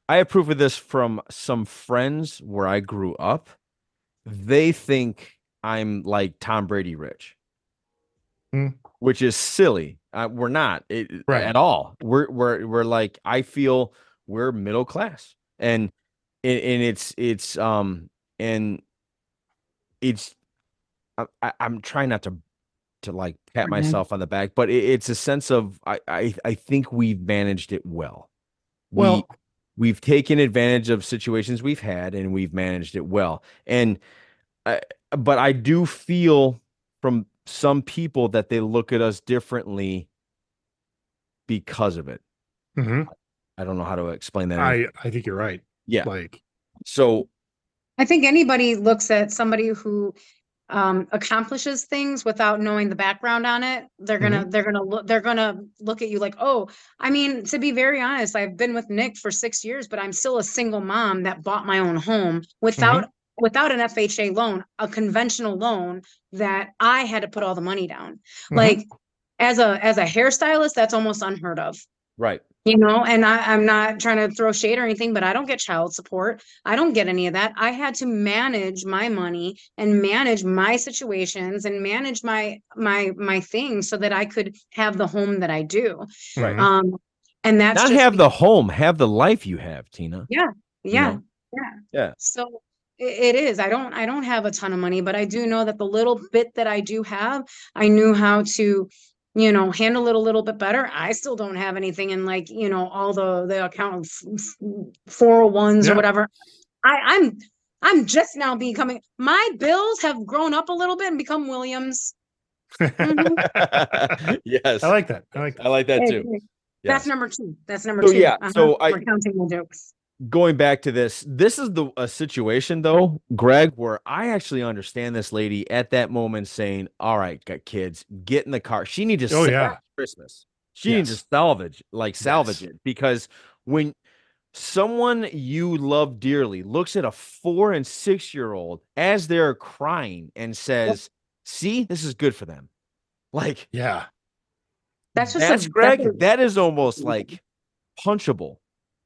I have proof of this from some friends where I grew up. They think I'm like Tom Brady rich, Hmm. which is silly. Uh, we're not it, Right. at all. We're we're we're like I feel we're middle class, and and, and it's it's um and it's I, I, I'm trying not to to like pat Okay. myself on the back, but it, it's a sense of I, I I think we've managed it well. We- Well- we've taken advantage of situations we've had and we've managed it well. And I, but I do feel from some people that they look at us differently because of it. Mhm. I don't know how to explain that. I, I think you're right. yeah. Like, So I think anybody looks at somebody who um accomplishes things without knowing the background on it they're gonna they're gonna look they're gonna look at you like oh i mean to be very honest i've been with nick for six years but i'm still a single mom that bought my own home without without an fha loan a conventional loan that i had to put all the money down Mhm. like as a as a hairstylist that's almost unheard of right. You know and I, i'm not trying to throw shade or anything but i don't get child support i don't get any of that i had to manage my money and manage my situations and manage my my my things so that i could have the home that i do Right. Um and that's Not just have be- the home, have the life you have, Tina. yeah know? yeah Yeah. so it is i don't i don't have a ton of money but i do know that the little bit that i do have i knew how to you know handle it a little bit better i still don't have anything in like you know all the the account 401s Yeah. or whatever i i'm i'm just now becoming my bills have grown up a little bit and become williams Mhm. yes. I like that. I like that. I like that too. hey, Yes. that's number two that's number So, two yeah, Uh-huh. so I- we're counting the jokes going back to this, this is the a situation though, Greg, where I actually understand this lady at that moment saying, "All right, got kids, get in the car." She needs to Oh, yeah. Christmas. She needs to salvage, like salvage Yes. it, because when someone you love dearly looks at a four and six year old as they're crying and says, "See, this is good for them," like Yeah. that's just that's a, Greg. That's, that is almost like punchable,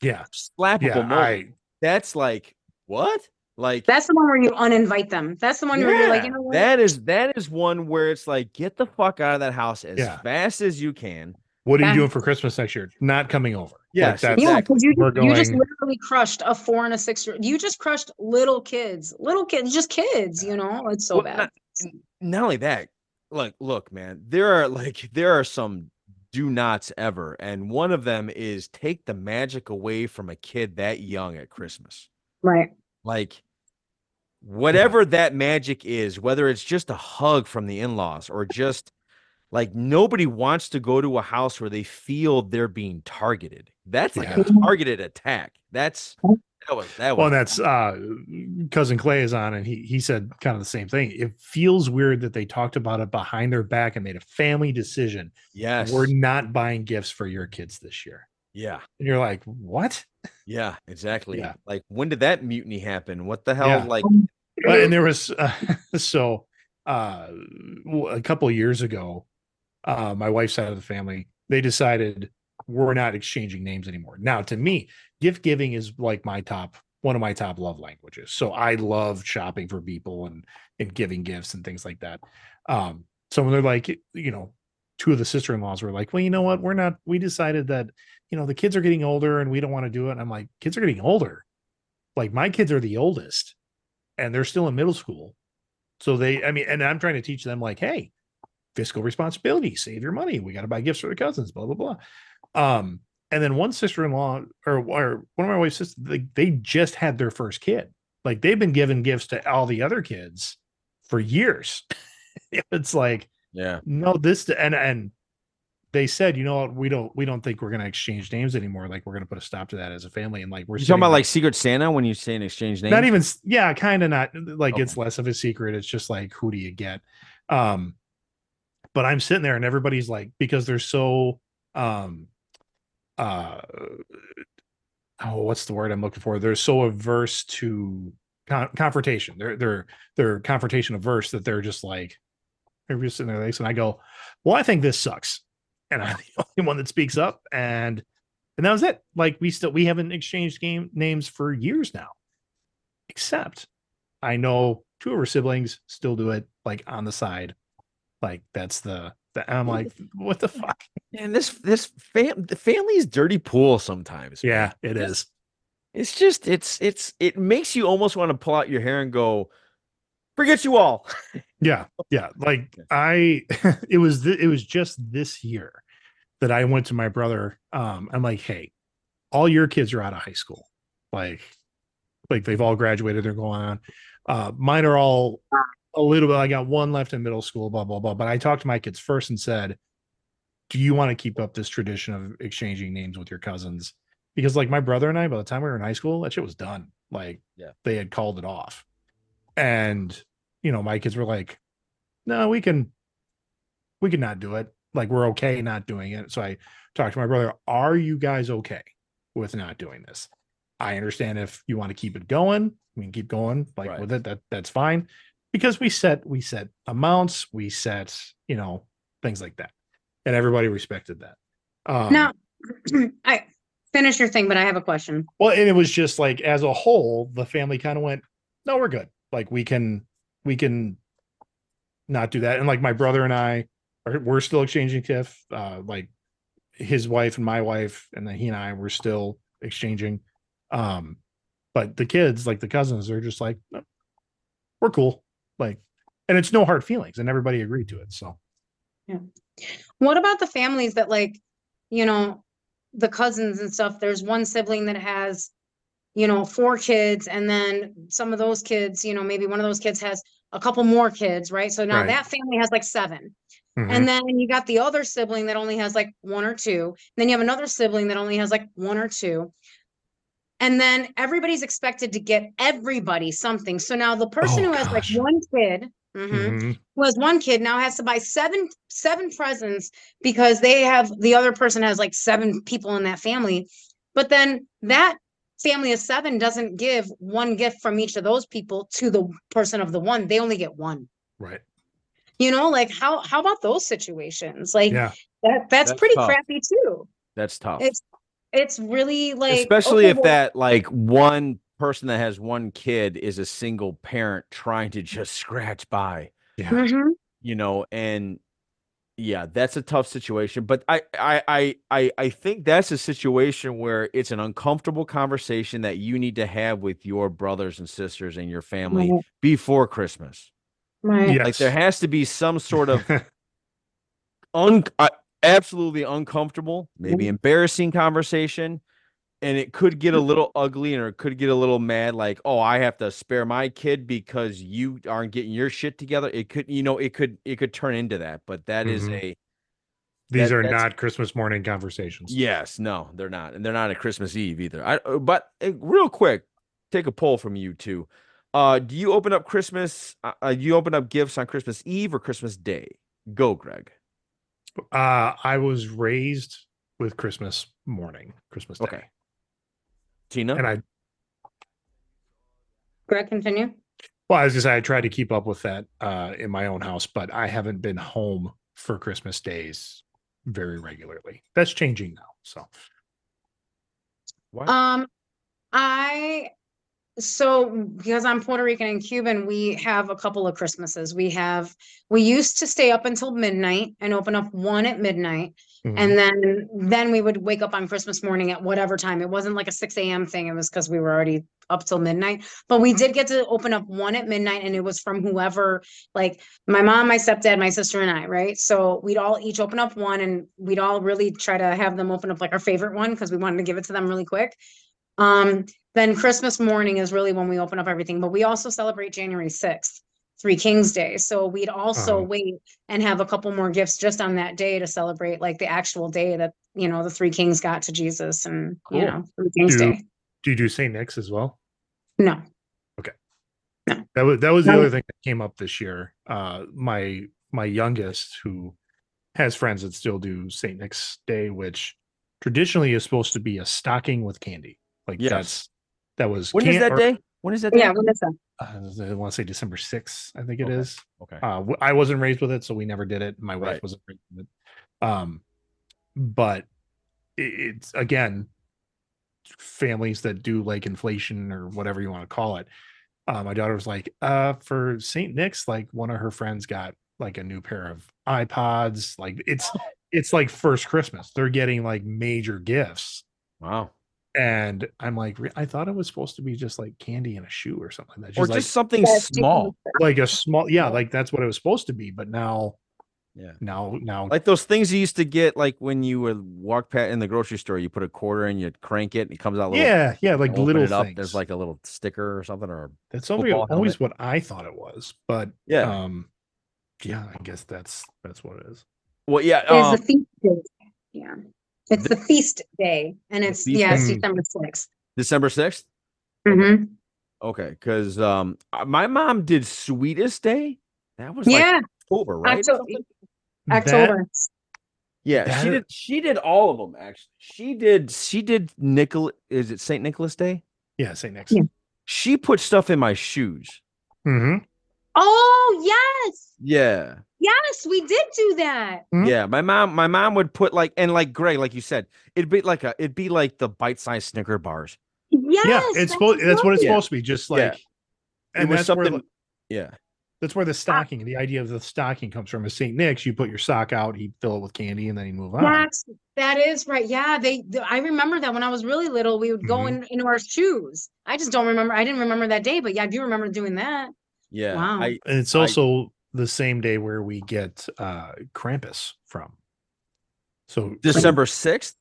Yeah. slappable Yeah. moment I, that's like what like that's the one where you uninvite them that's the one where you're like you know what that is that is one where it's like get the fuck out of that house as Yeah. fast as you can what are you doing for Christmas next year? Not coming over. Like, Yes, that's- Yeah, because you, We're just- you just literally crushed a four and a six year. You just crushed little kids, little kids, just kids. You know, it's so Well, bad. not, not only that like, look man there are like there are some do nots ever and one of them is take the magic away from a kid that young at christmas. Right. like whatever that magic is whether it's just a hug from the in-laws or just like nobody wants to go to a house where they feel they're being targeted. That's like a mm-hmm. targeted attack. That's that was that Well, that's uh cousin Clay is on and he he said kind of the same thing. It feels weird that they talked about it behind their back and made a family decision. yes We're not buying gifts for your kids this year. yeah And you're like, what? yeah exactly Yeah. like when did that mutiny happen what the hell Yeah. like Well, and there was uh, so uh a couple of years ago, uh my wife's side of the family, they decided we're not exchanging names anymore. Now, to me, gift giving is like my top one of my top love languages. So I love shopping for people and and giving gifts and things like that. Um so when they're like, you know, two of the sister-in-laws were like, well, you know what? We're not, we decided that, you know, the kids are getting older and we don't want to do it. And I'm like, kids are getting older. Like my kids are the oldest and they're still in middle school. So they, I mean, and I'm trying to teach them like, hey, fiscal responsibility, save your money. We got to buy gifts for the cousins, blah, blah, blah. Um, and then one sister-in-law or, or one of my wife's sisters, they, they just had their first kid. Like they've been giving gifts to all the other kids for years. it's like, yeah no, this and and they said, you know what, we don't we don't think we're gonna exchange names anymore. Like we're gonna put a stop to that as a family. And like we're talking about like Secret Santa when you say an exchange name? not even yeah, kind of not like it's less of a secret. It's just like who do you get? Um, but I'm sitting there and everybody's like because they're so um uh oh what's the word I'm looking for? They're so averse to con- confrontation. They're they're they're confrontation averse that they're just like they're just sitting there and I go, well, I think this sucks, and I'm the only one that speaks up, and and that was it. Like we still we haven't exchanged game names for years now, except I know two of her siblings still do it like on the side, like that's the. And I'm like, what the fuck? And this this fam the family's dirty pool sometimes. Yeah, it Just- It's just it's it's it makes you almost want to pull out your hair and go, forget you all. Yeah, yeah. Like I, it was th- it was just this year that I went to my brother. Um, I'm like, hey, all your kids are out of high school, like, like they've all graduated. They're going on. Uh, mine are all a little bit. I got one left in middle school. Blah blah blah. But I talked to my kids first and said, do you want to keep up this tradition of exchanging names with your cousins? Because like my brother and I, by the time we were in high school, that shit was done. Like, Yeah. they had called it off, and you know, my kids were like, no, we can, we can not do it. Like we're okay not doing it. So I talked to my brother, are you guys okay with not doing this? I understand if you want to keep it going, we can keep going like Right. with it. That that's fine. Because we set, we set amounts, we set, you know, things like that. And everybody respected that. Um, Now, I finish your thing, but I have a question. well, and it was just like as a whole, the family kind of went, no, we're good. Like we can, we can not do that. And like my brother and I are, we're still exchanging TIFF. Uh, like his wife and my wife, and then he and I were still exchanging. Um, but the kids, like the cousins, are just like, "No, we're cool. Like, and it's no hard feelings, and everybody agreed to it. So yeah. What about the families that like, you know, the cousins and stuff, there's one sibling that has, you know, four kids and then some of those kids, you know, maybe one of those kids has a couple more kids, right? So now Right. that family has like seven. mhm, And then you got the other sibling that only has like one or two. Then you have another sibling that only has like one or two. And then everybody's expected to get everybody something. So now the person Oh, who has like one kid, mhm, mhm, who has one kid now has to buy seven seven presents because they have the other person has like seven people in that family. But then that family of seven doesn't give one gift from each of those people to the person of the one. They only get one. right. You know, like how how about those situations? Like Yeah. that that's, That's pretty tough. crappy too. That's tough. It's it's really like Especially okay, if well, that like one person that has one kid is a single parent trying to just scratch by. Yeah. mhm, you know and yeah that's a tough situation but I, I i i i think that's a situation where it's an uncomfortable conversation that you need to have with your brothers and sisters and your family Right. before christmas right. Yes. like there has to be some sort of un uh, absolutely uncomfortable maybe embarrassing conversation and it could get a little ugly or it could get a little mad like oh i have to spare my kid because you aren't getting your shit together. It could you know it could it could turn into that but that is Mhm. a These That- are not Christmas morning conversations. yes no they're not and they're not at christmas eve either. I uh, but uh, real quick take a poll from you two. Uh do you open up christmas uh, uh, you open up gifts on christmas eve or christmas day? Go greg Uh, I was raised with Christmas morning, Christmas day. Okay. tina And I, Greg, continue. well, I was just, I tried to keep up with that uh, in my own house, but I haven't been home for Christmas days very regularly. That's changing now. So, Why- Um, I so because I'm Puerto Rican and Cuban, we have a couple of Christmases. We have we used to stay up until midnight and open up one at midnight, mhm. and then then we would wake up on Christmas morning at whatever time. It wasn't like a six a.m. thing. It was because we were already up till midnight. But we did get to open up one at midnight, and it was from whoever, like my mom, my stepdad, my sister, and I. Right. So we'd all each open up one, and we'd all really try to have them open up like our favorite one because we wanted to give it to them really quick. Um, then Christmas morning is really when we open up everything, but we also celebrate January 6th. Three Kings Day. So we'd also Oh. wait and have a couple more gifts just on that day to celebrate like the actual day that, you know, the three kings got to Jesus and, Cool. you know, Three Kings Do- Day. Do you do St. Nick's as well? No. Okay. That was that was the No. other thing that came up this year. Uh my my youngest who has friends that still do St. Nick's Day, which traditionally is supposed to be a stocking with candy. Like Yes. that's that was When is that or- day? When is that day? Yeah, when is that? uh, I want to say December 6th, I think it Okay. is. Okay. Uh, w- I wasn't raised with it, so we never did it. My wife Right. wasn't raised with it. Um, but i- it's again, families that do like inflation or whatever you want to call it. Uh, my daughter was like, uh, for St. Nick's, like one of her friends got like a new pair of iPods. Like it's it's like first Christmas. They're getting like major gifts. Wow. And I'm like, I thought it was supposed to be just like candy in a shoe or something like that. Or She's like, just something Yes, small. like a small yeah like that's what it was supposed to be but now Yeah. now now Like those things you used to get, like when you would walk past in the grocery store, you put a quarter in, you crank it, and it comes out. Little, yeah yeah like little it up, things There's like a little sticker or something, or that's always, always what i thought it was but Yeah. um yeah i guess that's that's what it is well, yeah. Um, the. Yeah. It's the feast day and it's, feast yeah, it's day? December sixth. December sixth. Mhm. Okay, because um, uh, my mom did Sweetest Day. That was like Yeah, October, right? Octo- Something? That- October. Yeah, That she is- did. She did all of them actually. She did. She did Nicol. Is it Saint Nicholas Day? yeah Saint Nicholas. Yeah. She put stuff in my shoes. Mm-hmm. Oh, yes. Yeah, Yes, we did do that. Mhm. yeah. My mom. My mom would put like and like Greg, like you said, it'd be like a. It'd be like the bite-sized Snicker bars. Yes. yeah it's supposed that's what it's Yeah. supposed to be just Yeah. like It and was that's something. where yeah, that's where the stocking the idea of the stocking comes from is st nick's you put your sock out he'd fill it with candy and then he'd move on That's that is right. Yeah, they. I remember that when I was really little, we would go Mhm. in into our shoes. I just don't remember. I didn't remember that day, but yeah, I do remember doing that. yeah. Wow. I and it's I- also the same day where we get uh krampus from so December sixth.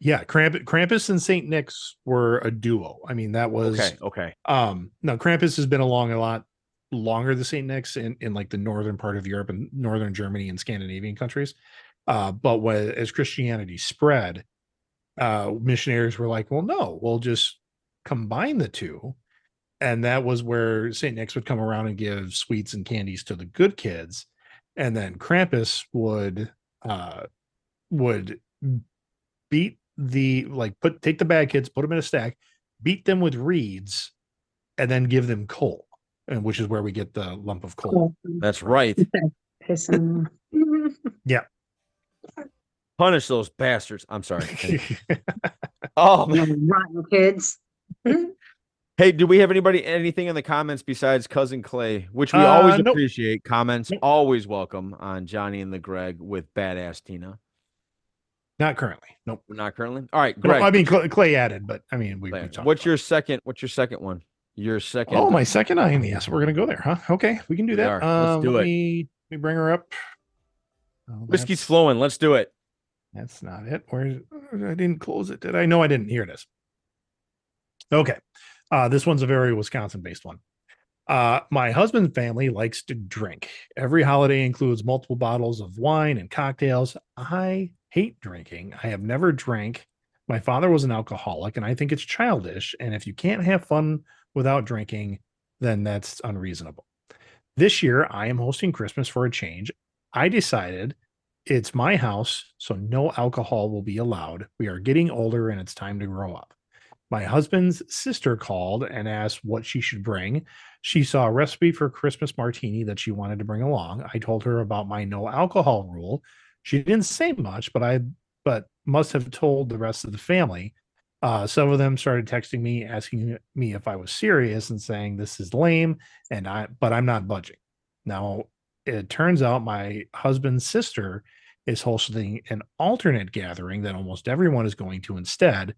Yeah, Kramp- Krampus and Saint Nick's were a duo. I mean, that was Okay. Okay. um no Krampus has been along a lot longer than Saint Nick's in, in like the northern part of Europe and northern Germany and Scandinavian countries. Uh, but when as Christianity spread, uh missionaries were like, well, no, we'll just combine the two. And that was where Saint Nick's would come around and give sweets and candies to the good kids. And then Krampus would uh would beat the like put take the bad kids, put them in a stack, beat them with reeds, and then give them coal, and which is where we get the lump of coal. That's right. yeah. Punish those bastards. I'm sorry. oh man. Rotten kids. Hey, do we have anybody anything in the comments besides cousin Clay, which we Uh, always nope. appreciate? Comments Nope. always welcome on Johnny and the Greg with badass Tina. Not currently. Nope. Not currently. All right, No, Greg. I mean Clay, added, but I mean we. we what's about your second? What's your second one? Your second. Oh, my second item. Yes, we're gonna go there, huh? Okay, we can do that. Let's Um, do let it. Me, let me bring her up. Oh, whiskey's flowing. Let's do it. That's not it. Where I didn't close it, did I? No, I didn't. Here it is. Okay. Uh, this one's a very Wisconsin based one. Uh, my husband's family likes to drink. Every holiday includes multiple bottles of wine and cocktails. I hate drinking. I have never drank. My father was an alcoholic, and I think it's childish. And if you can't have fun without drinking, then that's unreasonable. This year, I am hosting Christmas for a change. I decided it's my house, so no alcohol will be allowed. We are getting older and it's time to grow up. My husband's sister called and asked what she should bring. She saw a recipe for Christmas martini that she wanted to bring along. I told her about my no alcohol rule. She didn't say much, but I but must have told the rest of the family. Uh, some of them started texting me asking me if I was serious and saying this is lame and I but I'm not budging. Now it turns out my husband's sister is hosting an alternate gathering that almost everyone is going to instead.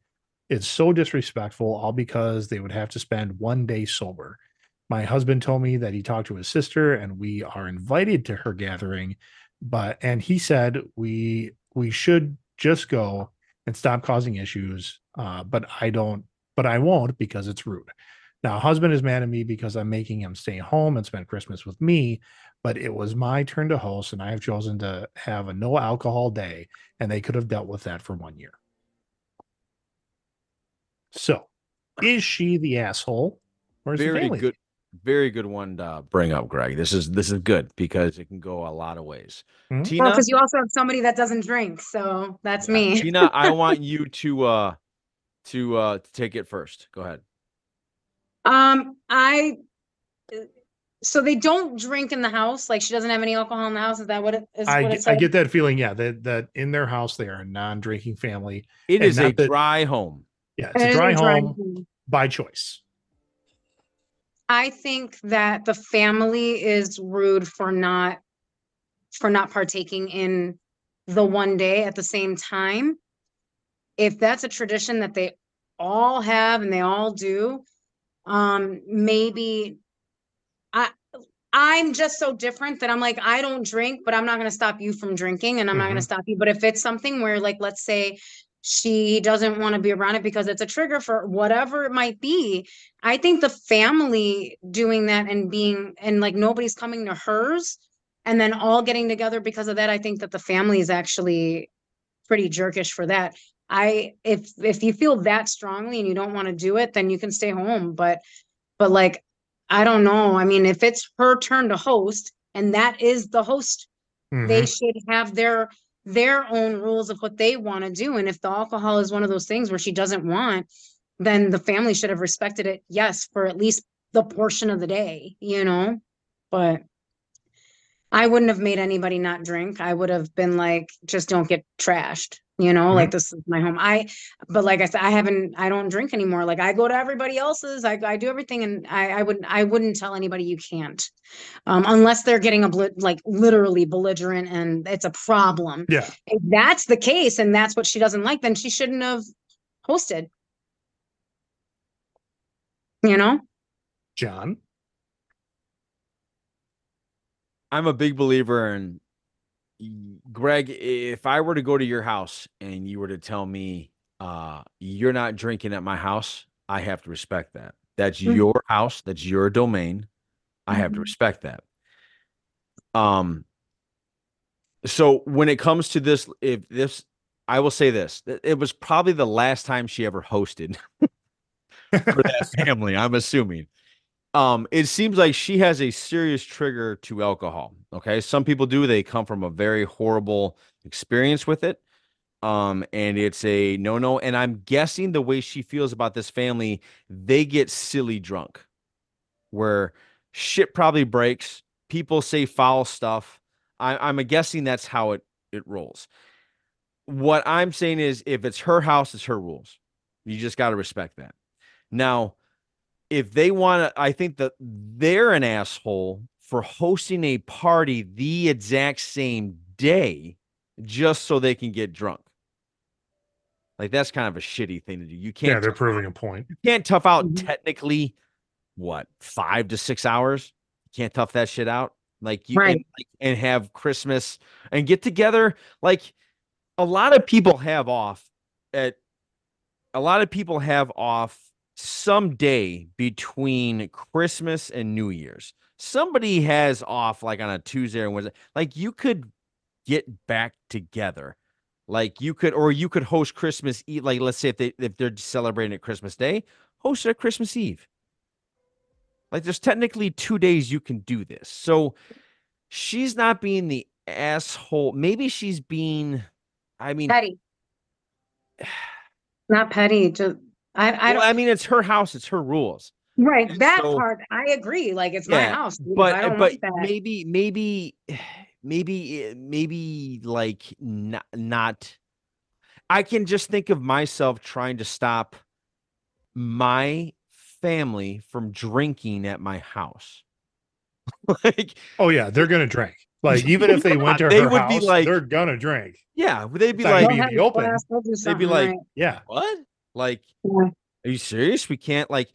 It's so disrespectful, all because they would have to spend one day sober. My husband told me that he talked to his sister and we are invited to her gathering, but and he said we we should just go and stop causing issues. Uh, but I don't, but I won't because it's rude. Now, husband is mad at me because I'm making him stay home and spend Christmas with me, but it was my turn to host, and I have chosen to have a no alcohol day, and they could have dealt with that for one year. So, is she the asshole, or is the Very family? good, very good one to bring up, Greg. This is this is good because it can go a lot of ways. Hmm? Tina, because you also have somebody that doesn't drink, so that's yeah, me. Tina, I want you to uh to uh to take it first. Go ahead. Um, I. uh, So they don't drink in the house. Like she doesn't have any alcohol in the house. Is that what it is? I, what get- it I get that feeling, yeah, that that in their house they are a non-drinking family. It is a that- dry home. Yeah, it's a dry dry home home. by choice. I think that the family is rude for not for not partaking in the one day at the same time. If that's a tradition that they all have and they all do, um maybe I I'm just so different that I'm like I don't drink, but I'm not going to stop you from drinking and I'm not going to stop you. But if it's something where like let's say she doesn't want to be around it because it's a trigger for whatever it might be, I think the family doing that and being and like nobody's coming to hers and then all getting together because of that, I think that the family is actually pretty jerkish for that. I if if you feel that strongly and you don't want to do it, then you can stay home. But but like I don't know. I mean, if it's her turn to host and that is the host, they Mhm. should have their their own rules of what they want to do. And if the alcohol is one of those things where she doesn't want, then the family should have respected it, yes, for at least the portion of the day, you know? But I wouldn't have made anybody not drink. I would have been like, just don't get trashed, you know, like this is my home. I, but like I said, I haven't, I don't drink anymore. Like I go to everybody else's, I, I do everything and I, I wouldn't, I wouldn't tell anybody you can't. Um, unless they're getting a blit, like literally belligerent and it's a problem. Yeah. If that's the case and that's what she doesn't like, then she shouldn't have hosted. You know? John. I'm a big believer in y- Greg. If I were to go to your house and you were to tell me uh you're not drinking at my house, I have to respect that. That's Mhm. your house, that's your domain. I have to Mhm. respect that. Um so when it comes to this if this I will say this, it was probably the last time she ever hosted for that family, I'm assuming. Um, it seems like she has a serious trigger to alcohol. Okay. Some people do, they come from a very horrible experience with it. Um, and it's a no no. And I'm guessing the way she feels about this family, they get silly drunk where shit probably breaks, people say foul stuff. I, I'm guessing that's how it it rolls. What I'm saying is if it's her house, it's her rules. You just got to respect that. Now, if they want to, I think that they're an asshole for hosting a party the exact same day just so they can get drunk. Like that's kind of a shitty thing to do. You can't Yeah, they're proving out- a point. you can't tough out Mhm. technically what five to six hours. You can't tough that shit out. Like you Right. and, like, and have Christmas and get together. Like a lot of people have off at a lot of people have off some day between Christmas and New Year's. Somebody has off like on a Tuesday or Wednesday. Like you could get back together. Like you could, or you could host Christmas Eve. Like let's say if they if they're celebrating at Christmas Day, host it at Christmas Eve. Like there's technically two days you can do this. So she's not being the asshole. Maybe she's being, I mean, Petty. Not petty, just I, I well, don't, I mean, it's her house, it's her rules. right, that so- part, I agree, like, it's my house. dude, But but want maybe maybe maybe eh, maybe like not not. I can just think of myself trying to stop my family from drinking at my house. like Oh yeah, they're gonna drink. Like even if they went to They her would be like- they're gonna drink. yeah, they'd be It's like They'll be in have the a open. they'll do they'd be like, right. Yeah. what? Like Yeah. Are you serious? We can't like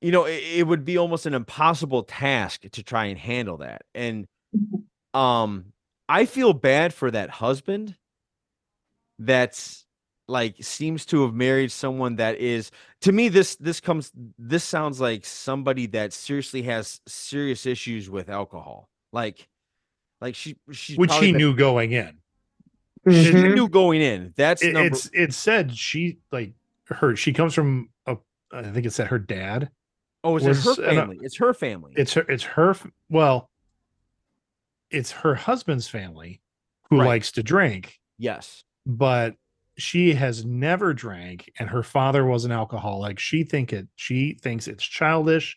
you know, it, it would be almost an impossible task to try and handle that. And um I feel bad for that husband that's like seems to have married someone that is to me this this comes this sounds like somebody that seriously has serious issues with alcohol like like she she which he knew going in she Mhm. knew going in that's it, number it's it said she like her she comes from a i think it said her dad oh is it her an- family? It's her family. it's her it's her well it's her husband's family who Right. likes to drink. Yes. But she has never drank and her father was an alcoholic. She think it she thinks it's childish.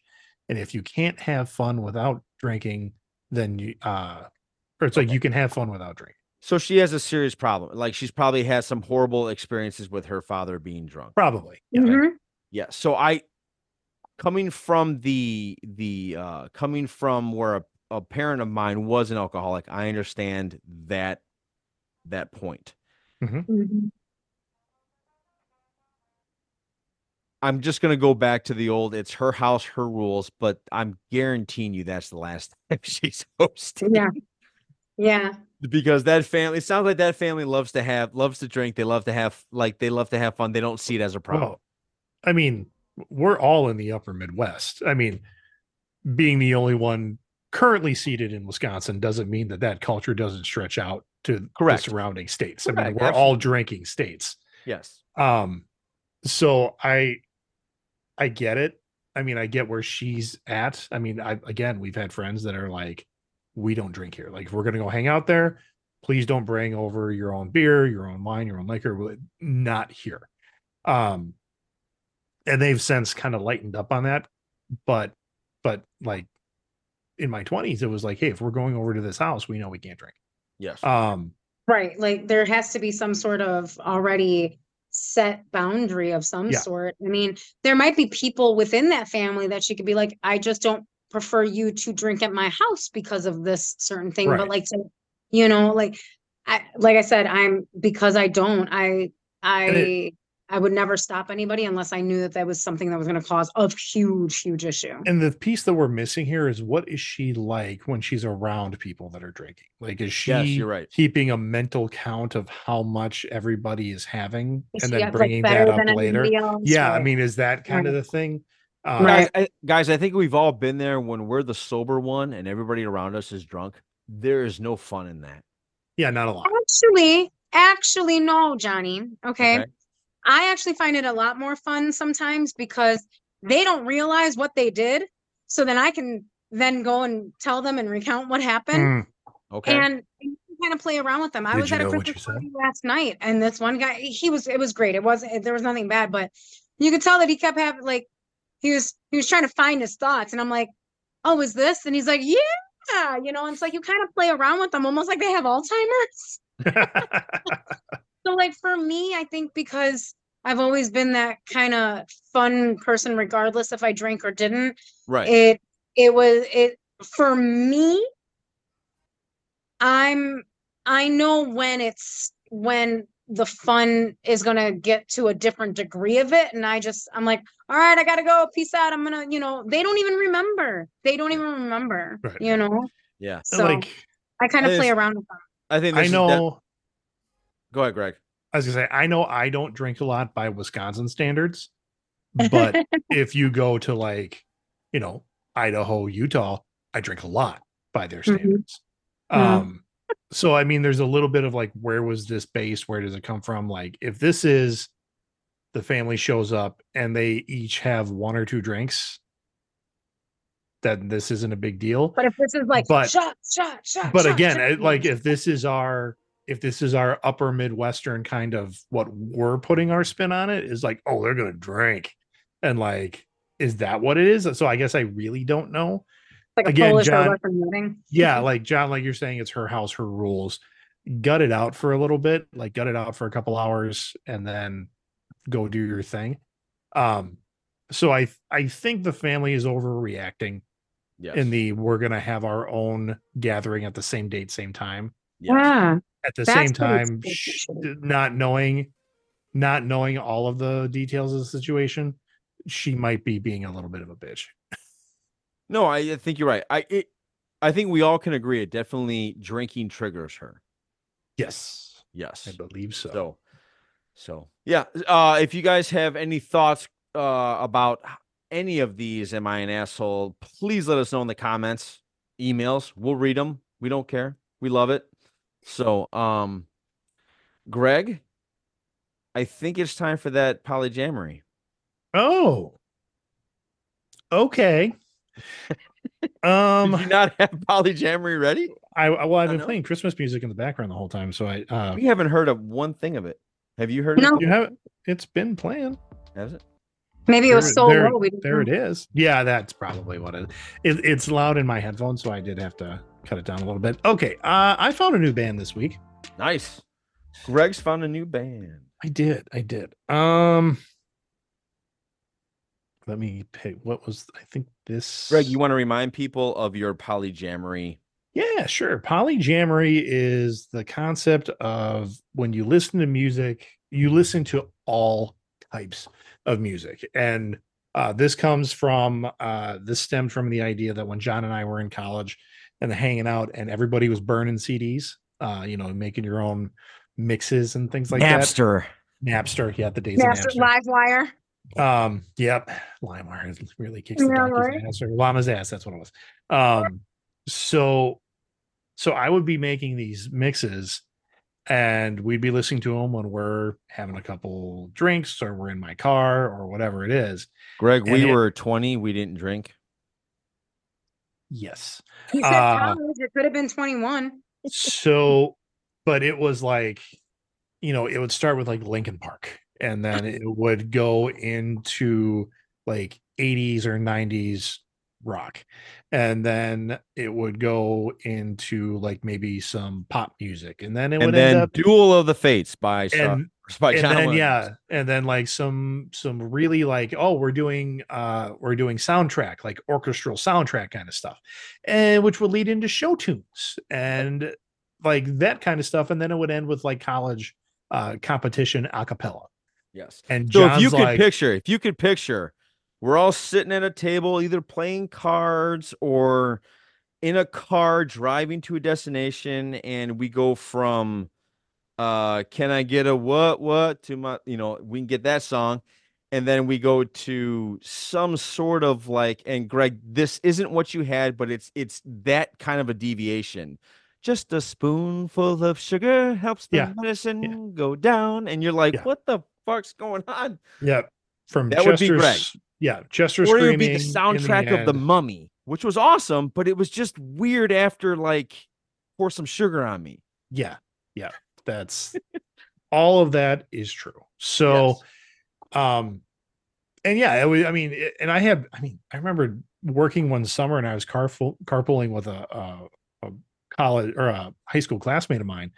And if you can't have fun without drinking then you uh or it's like you can have fun without drinking so she has a serious problem like she's probably had some horrible experiences with her father being drunk probably Mhm. Yeah. So I coming from the the uh coming from where a, a parent of mine was an alcoholic, I understand that that point. Mhm. I'm just gonna go back to the old it's her house, her rules, but I'm guaranteeing you that's the last time she's hosting. Yeah. Yeah. Because that family it sounds like that family loves to have loves to drink, they love to have like they love to have fun. They don't see it as a problem. Well, I mean, we're all in the upper Midwest. I mean, being the only one currently seated in Wisconsin doesn't mean that that culture doesn't stretch out to Correct. the surrounding states. I mean, we're all drinking states. yes. Um, so I, I get it. I mean, I get where she's at. I mean, I again, we've had friends that are like, we don't drink here. Like, if we're gonna go hang out there, please don't bring over your own beer, your own wine, your own liquor. We're Not here. Um, and they've since kind of lightened up on that, but, but like in my twenties, it was like, hey, if we're going over to this house, we know we can't drink. Yes. Um, Right. Like there has to be some sort of already set boundary of some Yeah. sort. I mean, there might be people within that family that she could be like, I just don't prefer you to drink at my house because of this certain thing. Right. But like to, you know, like I like I said, I'm because I don't, I I it- I would never stop anybody unless I knew that that was something that was going to cause a huge, huge issue. And the piece that we're missing here is what is she like when she's around people that are drinking? Like, is she Yes, you're right. keeping a mental count of how much everybody is having Is and then bringing that up later? everybody else? Yeah, I mean, is that kind of the thing? Uh, Right. guys, I, guys, I think we've all been there when we're the sober one and everybody around us is drunk. There is no fun in that. Yeah, not a lot. Actually, actually, no, Johnny. Okay. Okay. I actually find it a lot more fun sometimes because they don't realize what they did. So then I can then go and tell them and recount what happened. Mm, Okay. And kind of play around with them. I Did was at a know Christmas party last night, and this one guy, he was, it was great. It wasn't, there was nothing bad, but you could tell that he kept having like, he was, he was trying to find his thoughts, and I'm like, oh, is this? And he's like, yeah, you know. And it's like you kind of play around with them, almost like they have Alzheimer's. So like for me, I think because I've always been that kind of fun person, regardless if I drink or didn't. right. It it was it for me. I'm I know when it's when the fun is gonna get to a different degree of it, and I just I'm like, all right, I gotta go. Peace out. I'm gonna, you know, they don't even remember. They don't even remember. Right. You know. yeah. So like, I kind of play around with them. I think I this de- know. Go ahead, Greg. I was gonna say, I know I don't drink a lot by Wisconsin standards, but if you go to like, you know, Idaho, Utah, I drink a lot by their Mhm. standards. Yeah. Um, so I mean, there's a little bit of like, where was this based? Where does it come from? Like, if this is the family shows up and they each have one or two drinks, then this isn't a big deal. But if this is like But- shot, shot, shot. but shot, again shot, it- like if this is our if this is our upper midwestern kind of what we're putting our spin on it is like oh they're gonna drink and like is that what it is so i guess i really don't know like a again, Polish or John- Russian yeah like john like you're saying it's her house her rules gut it out for a little bit like gut it out for a couple hours and then go do your thing um so i i think the family is overreacting Yes. in the we're gonna have our own gathering at the same date same time yes. Yeah. at the That's same time sh- not knowing not knowing all of the details of the situation she might be being a little bit of a bitch No, I, think you're right. I it, I think we all can agree it definitely drinking triggers her. yes Yes. i believe so, So So yeah, uh, if you guys have any thoughts uh, about any of these, am I an asshole? Please let us know in the comments, emails. We'll read them. We don't care. We love it. So, um, Greg, I think it's time for that polyjamory. Oh. Okay. um Did you not have polyjamory ready? I I- well I've been playing Christmas music in the background the whole time, so I uh We haven't heard of one thing of it. Have you heard? No. Of you it? have it's been playing. Has it? Maybe it was There- so there, low. There it know. is. Yeah, that's probably what it, it it's loud in my headphones, so I did have to cut it down a little bit. Okay, uh I found a new band this week. Nice. Greg's found a new band. I did, I did. Um let me pick what was I think this Greg, you want to remind people of your polyjamory? Yeah, sure. Polyjamory is the concept of when you listen to music, you listen to all types of music. And uh, this comes from, uh, this stemmed from the idea that when John and I were in college and hanging out and everybody was burning CDs, uh, you know, making your own mixes and things like Napster. that. Napster. Yeah, the days Master of Napster. LimeWire. Um, yep. LimeWire really kicks the Yeah, donkey's right. ass or llama's ass. That's what it was. Um, so so I would be making these mixes and we'd be listening to them when we're having a couple drinks or we're in my car or whatever it is. Greg, we it- were 20. We didn't drink. Yes. He said Uh, college. It could have been 21. So, but it was like, you know, it would start with like Linkin Park and then it would go into like 80s or 90s rock. And then it would go into like maybe some pop music. And then it And would then end up Duel of the Fates by and by and then yeah and then like some some really like oh we're doing uh we're doing soundtrack like orchestral soundtrack kind of stuff and which would lead into show tunes and like that kind of stuff and then it would end with like college uh competition a cappella Yes. and So John's if you could like picture, if you could picture, we're all sitting at a table, either playing cards or in a car driving to a destination, and we go from uh can I get a what what to my you know, we can get that song. And then we go to some sort of like, and Greg, this isn't what you had, but it's it's that kind of a deviation. Just a spoonful of sugar helps the Yeah, medicine go down. And you're like, Yeah. what the fuck's going on? yeah from That would be Chester's Greg. yeah Chester or it would be the in soundtrack of the mummy, which was awesome, but it was just weird after like pour some sugar on me. yeah yeah that's all of that is true so Yes. um and yeah it was, i mean it- and i had i mean i remember working one summer and i was carpool, carpooling with a, a, a college or a high school classmate of mine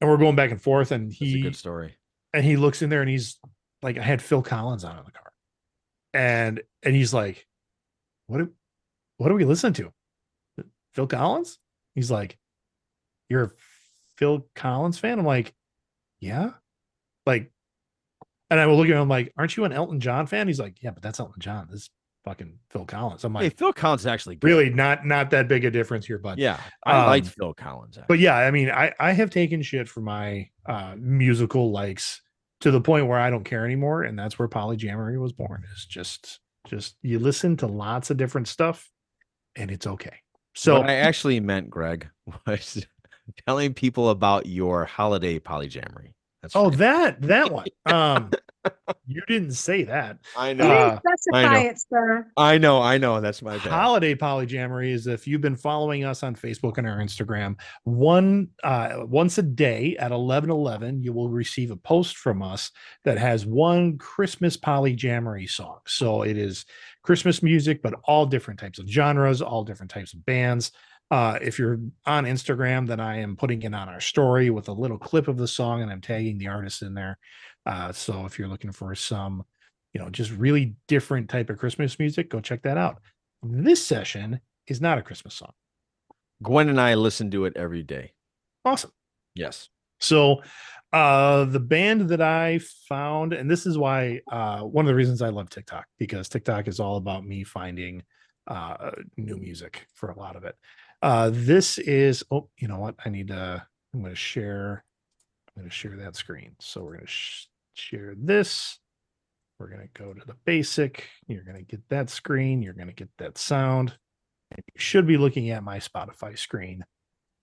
and we're going back and forth and That's a he good story. And he looks in there and he's like i had phil collins on in the car. And and he's like what do, what are we listening to? Phil collins? He's like you're a phil collins fan? I'm like yeah. Like and i will look at him I'm like aren't you an elton john fan? He's like yeah but that's elton john. This is fucking phil collins i'm Hey, like Phil Collins is actually good. really not not that big a difference here but Yeah, I liked Um, Phil Collins. but yeah, I mean, I I have taken shit for my uh musical likes to the point where I don't care anymore, and that's where polyjamory was born. Is just just you listen to lots of different stuff, and it's okay. So what I actually meant, Greg, was telling people about your holiday polyjamory. That's oh, that that one. Um, you didn't say that. I know. Uh, didn't specify know. it, sir. I know, I know. That's my bad. Holiday polyjamory is if you've been following us on Facebook and our Instagram, one uh once a day at 11 11, you will receive a post from us that has one Christmas polyjamory song. So it is Christmas music, but all different types of genres, all different types of bands. Uh, if you're on Instagram, then I am putting it on our story with a little clip of the song and I'm tagging the artist in there. Uh, so if you're looking for some, you know, just really different type of Christmas music, go check that out. This session is not a Christmas song. Gwen and I listen to it every day. Awesome. Yes. So uh the band that I found, and this is why uh one of the reasons I love TikTok, because TikTok is all about me finding uh new music for a lot of it. Uh this is oh, you know what? I need to I'm gonna share I'm going to share that screen. So we're going to sh- share this. We're going to go to the basic. You're going to get that screen. You're going to get that sound. And you should be looking at my Spotify screen.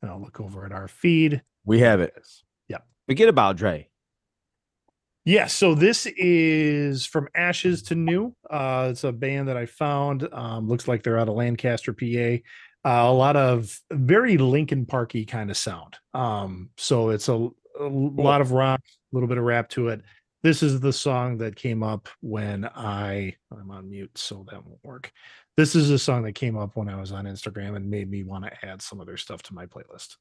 And I'll look over at our feed. We have it. Yep. Forget about Dre. Yeah, so this is from Ashes to New. Uh, it's a band that I found. Um, looks like they're out of Lancaster, PA. Uh, a lot of very Linkin Parky kind of sound. Um, so it's a, a lot of rock, a little bit of rap to it. This is the song that came up when I I'm on mute, so that won't work. This is a song that came up when I was on Instagram and made me want to add some other stuff to my playlist.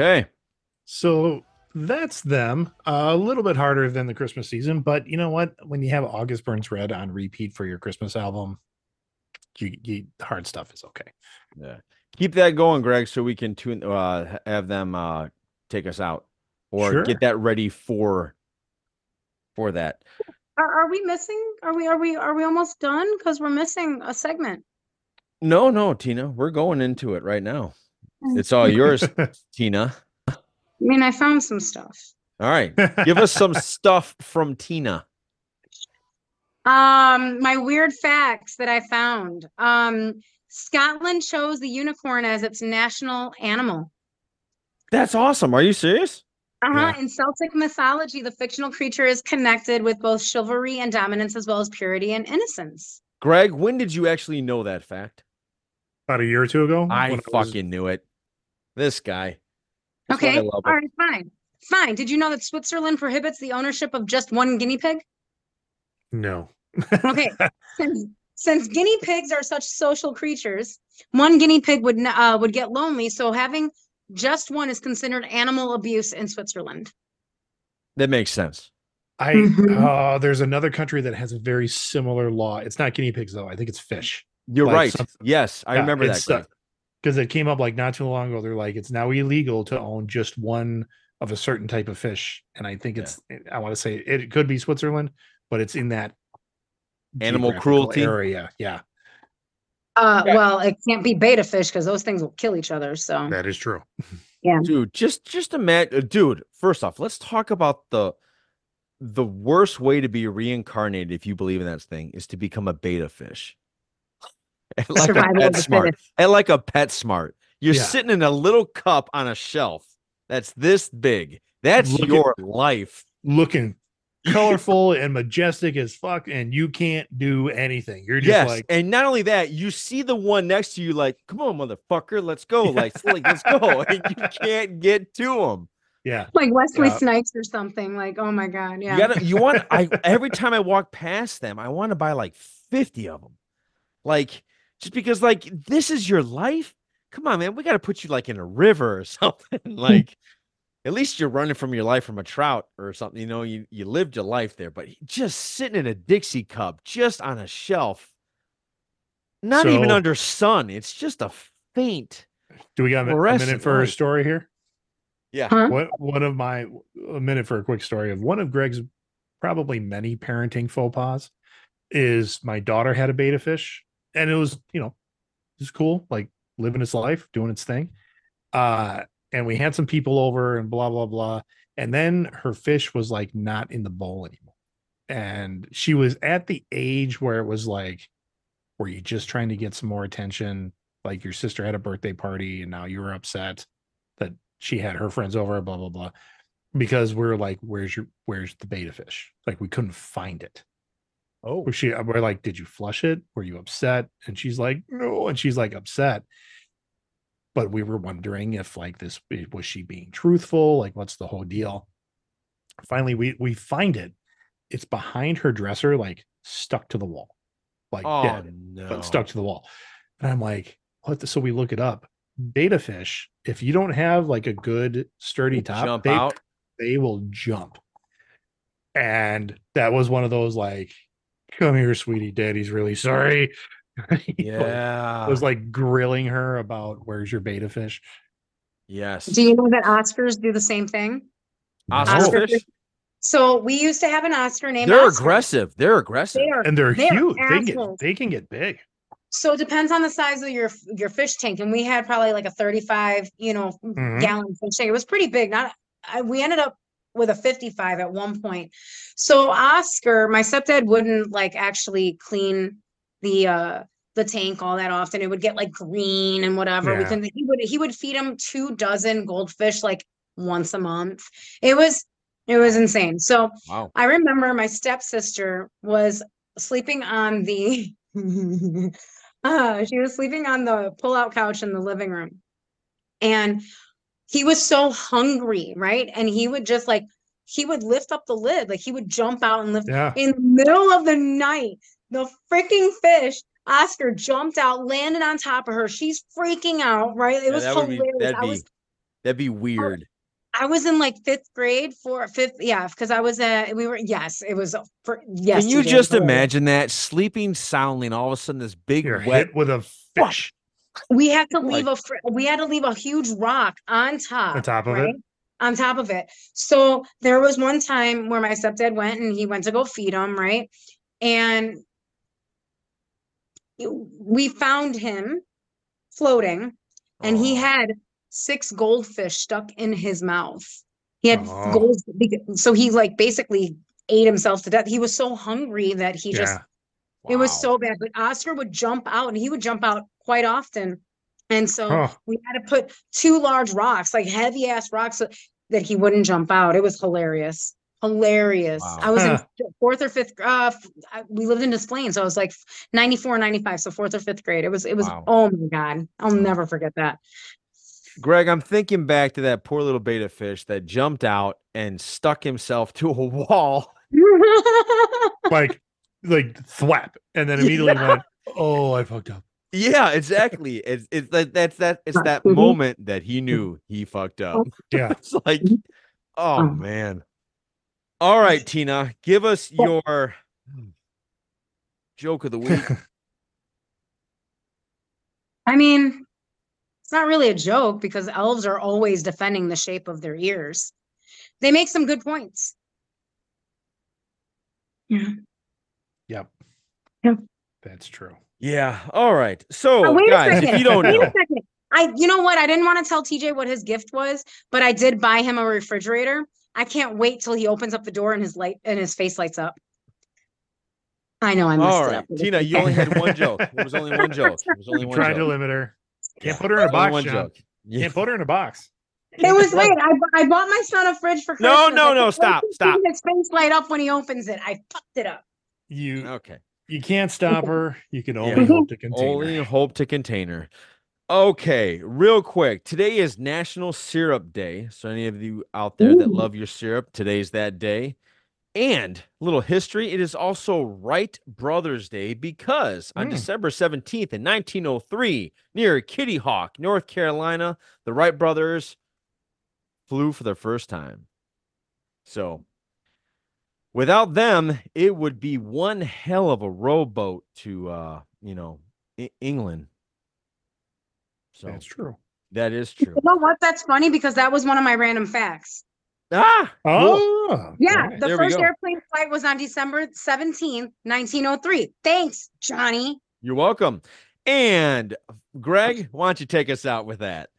Okay. So that's them. a little bit harder than the Christmas season, but you know what? When you have August Burns Red on repeat for your Christmas album, you, you hard stuff is okay. Yeah. Keep that going, Greg, so we can tune uh have them uh take us out or Sure. get that ready for for that. Are, are we missing? Are we, are we, are we almost done? Cause we're missing a segment. No, no, Tina. We're going into it right now. It's all yours, Tina. I mean, I found some stuff. All right. Give us some stuff from Tina. Um, my weird facts that I found. Um, Scotland chose the unicorn as its national animal. That's awesome. Are you serious? Uh-huh. Yeah. In Celtic mythology, the fictional creature is connected with both chivalry and dominance, as well as purity and innocence. Greg, when did you actually know that fact? About a year or two ago. I when was- fucking knew it. This guy. That's Okay. love All him. fine. Fine. Did you know that Switzerland prohibits the ownership of just one guinea pig? no. Okay. since since guinea pigs are such social creatures, one guinea pig would uh, would get lonely, so having just one is considered animal abuse in Switzerland. That makes sense. I Mhm. uh there's another country that has a very similar law. It's not guinea pigs though. I think it's fish. You're Like right. some- Yes, I remember that. Greg. Because it came up like not too long ago. They're like, it's now illegal to own just one of a certain type of fish, and I think Yeah. it's I want to say it could be Switzerland, but it's in that Animal cruelty? area. Yeah, Uh, Okay. well, it can't be beta fish because those things will kill each other. So that is true. Yeah, dude just just imagine dude first off let's talk about the the worst way to be reincarnated if you believe in that thing is to become a beta fish And like a Survival of PetSmart and like a PetSmart you're Yeah. sitting in a little cup on a shelf that's this big that's Look at- your life Looking colorful and majestic as fuck, and you can't do anything. You're just yes like, and not only that you see the one next to you like come on motherfucker let's go like, like let's go and you can't get to him yeah, like Wesley Yeah. Snipes or something. Like, oh my god, yeah. You gotta you want I every time I walk past them, I want to buy like 50 of them. Like just because like this is your life. Come on, man. We got to put you like in a river or something. like at least you're running from your life from a trout or something. You know, you you lived your life there, but just sitting in a Dixie cup just on a shelf. Not even under sun. It's just a faint. do we got a a minute for a story here? Yeah. Huh? What one of my a minute for a quick story of one of Greg's probably many parenting faux pas is my daughter had a beta fish and it was you know was cool like living its life doing its thing. Uh and we had some people over and blah blah blah. And then her fish was like not in the bowl anymore. And she was at the age where it was like were you just trying to get some more attention? Like your sister had a birthday party and now you were upset that she had her friends over blah blah blah. Because we're like where's your where's the beta fish? Like we couldn't find it Oh, Where she we're like, did you flush it? Were you upset? And she's like, no, and she's like upset. But we were wondering if like this eh, was she being truthful? Like, what's the whole deal? Finally, we we find it. It's behind her dresser, like stuck to the wall, like oh dead, no. but stuck to the wall. And I'm like, what? The, so we look it up. Beta fish, if you don't have like a good sturdy top, Jump they, out. they will jump. And that was one of those like, come here, sweetie, daddy's really sorry. He, like, Yeah. was like grilling her about where's your beta fish. yes. Do you know that Oscars do the same thing? Oscar Oscar? So we used to have an Oscar named They're Oscar. aggressive. They're aggressive. They are And they're, They're huge. They get they can get big. So it depends on the size of your your fish tank, and we had probably like a thirty-five, you know, Mhm. gallon fish tank. It was pretty big. Not I, we ended up with a fifty-five at one point. So Oscar, my stepdad wouldn't like actually clean the uh the tank all that often. It would get like green and whatever. We Yeah. can he would he would feed him two dozen goldfish like once a month. It was it was insane. So Wow. I remember my stepsister was sleeping on the uh she was sleeping on the pull-out couch in the living room. And he was so hungry, right? And he would just like he would lift up the lid, like he would jump out and lift Yeah. in the middle of the night. The freaking fish, Oscar jumped out, landed on top of her. She's freaking out, right? It Yeah, was that would be hilarious. that'd be was that'd be weird. I was in like fifth grade for fifth, yeah, because I was uh we were yes, it was for yes. Can you TJ, it was just imagine that sleeping soundly and all of a sudden this big You're wet hit with a fish We had to leave a fr- we had to leave a huge rock on top, on top of right? it. On top of it. So there was one time where my stepdad went and he went to go feed him, right? And we found him floating and he Oh, had six goldfish stuck in his mouth. He had Oh. gold, so he like basically ate himself to death. He was so hungry that he just Yeah. It was wow. so bad. But Oscar would jump out, and he would jump out quite often. And so Huh. we had to put two large rocks, like heavy ass rocks, so that he wouldn't jump out. It was hilarious. Hilarious. Wow. I was in Huh. fourth or fifth. Uh, f- I- we lived in Des Plaines, so I was like 94, 95, so fourth or fifth grade. It was, it was. Wow. Oh my god, I'll never forget that. Greg, I'm thinking back to that poor little beta fish that jumped out and stuck himself to a wall. like like thwap. And then immediately went, Oh, I fucked up. Yeah, exactly. It's it's that that's that it's that moment that he knew he fucked up. Yeah. It's like, Mhm. oh Um, man. All right, Tina, give us your joke of the week. I mean, it's not really a joke because elves are always defending the shape of their ears. They make some good points. Yeah. Yep. Yeah. That's true. yeah. All right. So, Oh, wait a guys, if second. you don't Wait know, a second. I, you know what? I didn't want to tell TJ what his gift was, but I did buy him a refrigerator. I can't wait till he opens up the door and his light and his face lights up. I know I messed all it up. Tina, you only had one joke. It was only one joke. There was only one Trying joke. to limit her. Can't Yeah, put her in a box, one John. joke. Yeah. Can't put her in a box. It was wait. I, I bought my son a fridge for Christmas. No, no, no, stop, stop. His face light up when he opens it. I fucked it up. You Okay. you can't stop her. You can only Yeah. hope to contain Only her. hope to container. Okay, real quick. Today is National Syrup Day. So any of you out there that love your syrup, today's that day. And little history, it is also Wright Brothers Day because on Mm. December 17th in 1903, near Kitty Hawk, North Carolina, the Wright brothers flew for the first time. So without them, it would be one hell of a rowboat to uh, you know, E- England. So That's true. that is true. You know what? That's funny because that was one of my random facts. Ah, cool. Oh, Yeah, okay. the There first airplane flight was on December 17th, 1903. Thanks, Johnny. You're welcome. And Greg, why don't you take us out with that?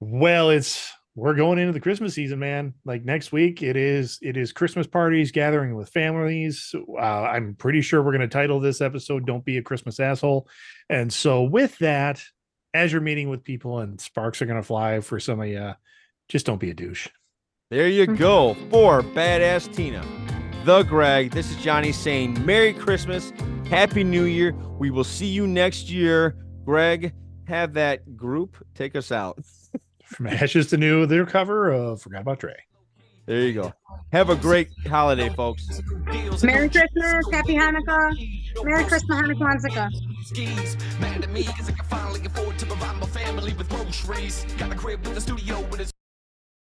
Well, it's we're going into the Christmas season, man. Like next week, it is it is Christmas parties, gathering with families. Uh, I'm pretty sure we're going to title this episode "Don't Be a Christmas Asshole." And so, with that, as you're meeting with people and sparks are going to fly for some of you, just don't be a douche. There you Mhm. go for Badass Tina. the Greg. This is Johnny saying Merry Christmas, Happy New Year. We will see you next year. Greg, have that group take us out. From Ashes to New, their cover of Forgot About Dre. There you go. Have a great holiday, folks. Merry Christmas, Happy Hanukkah, Merry Christmas, Hanukkah, Hanukkah. skis. Mad at me, cause I can finally afford to provide my family with groceries. Got a crib with a studio with a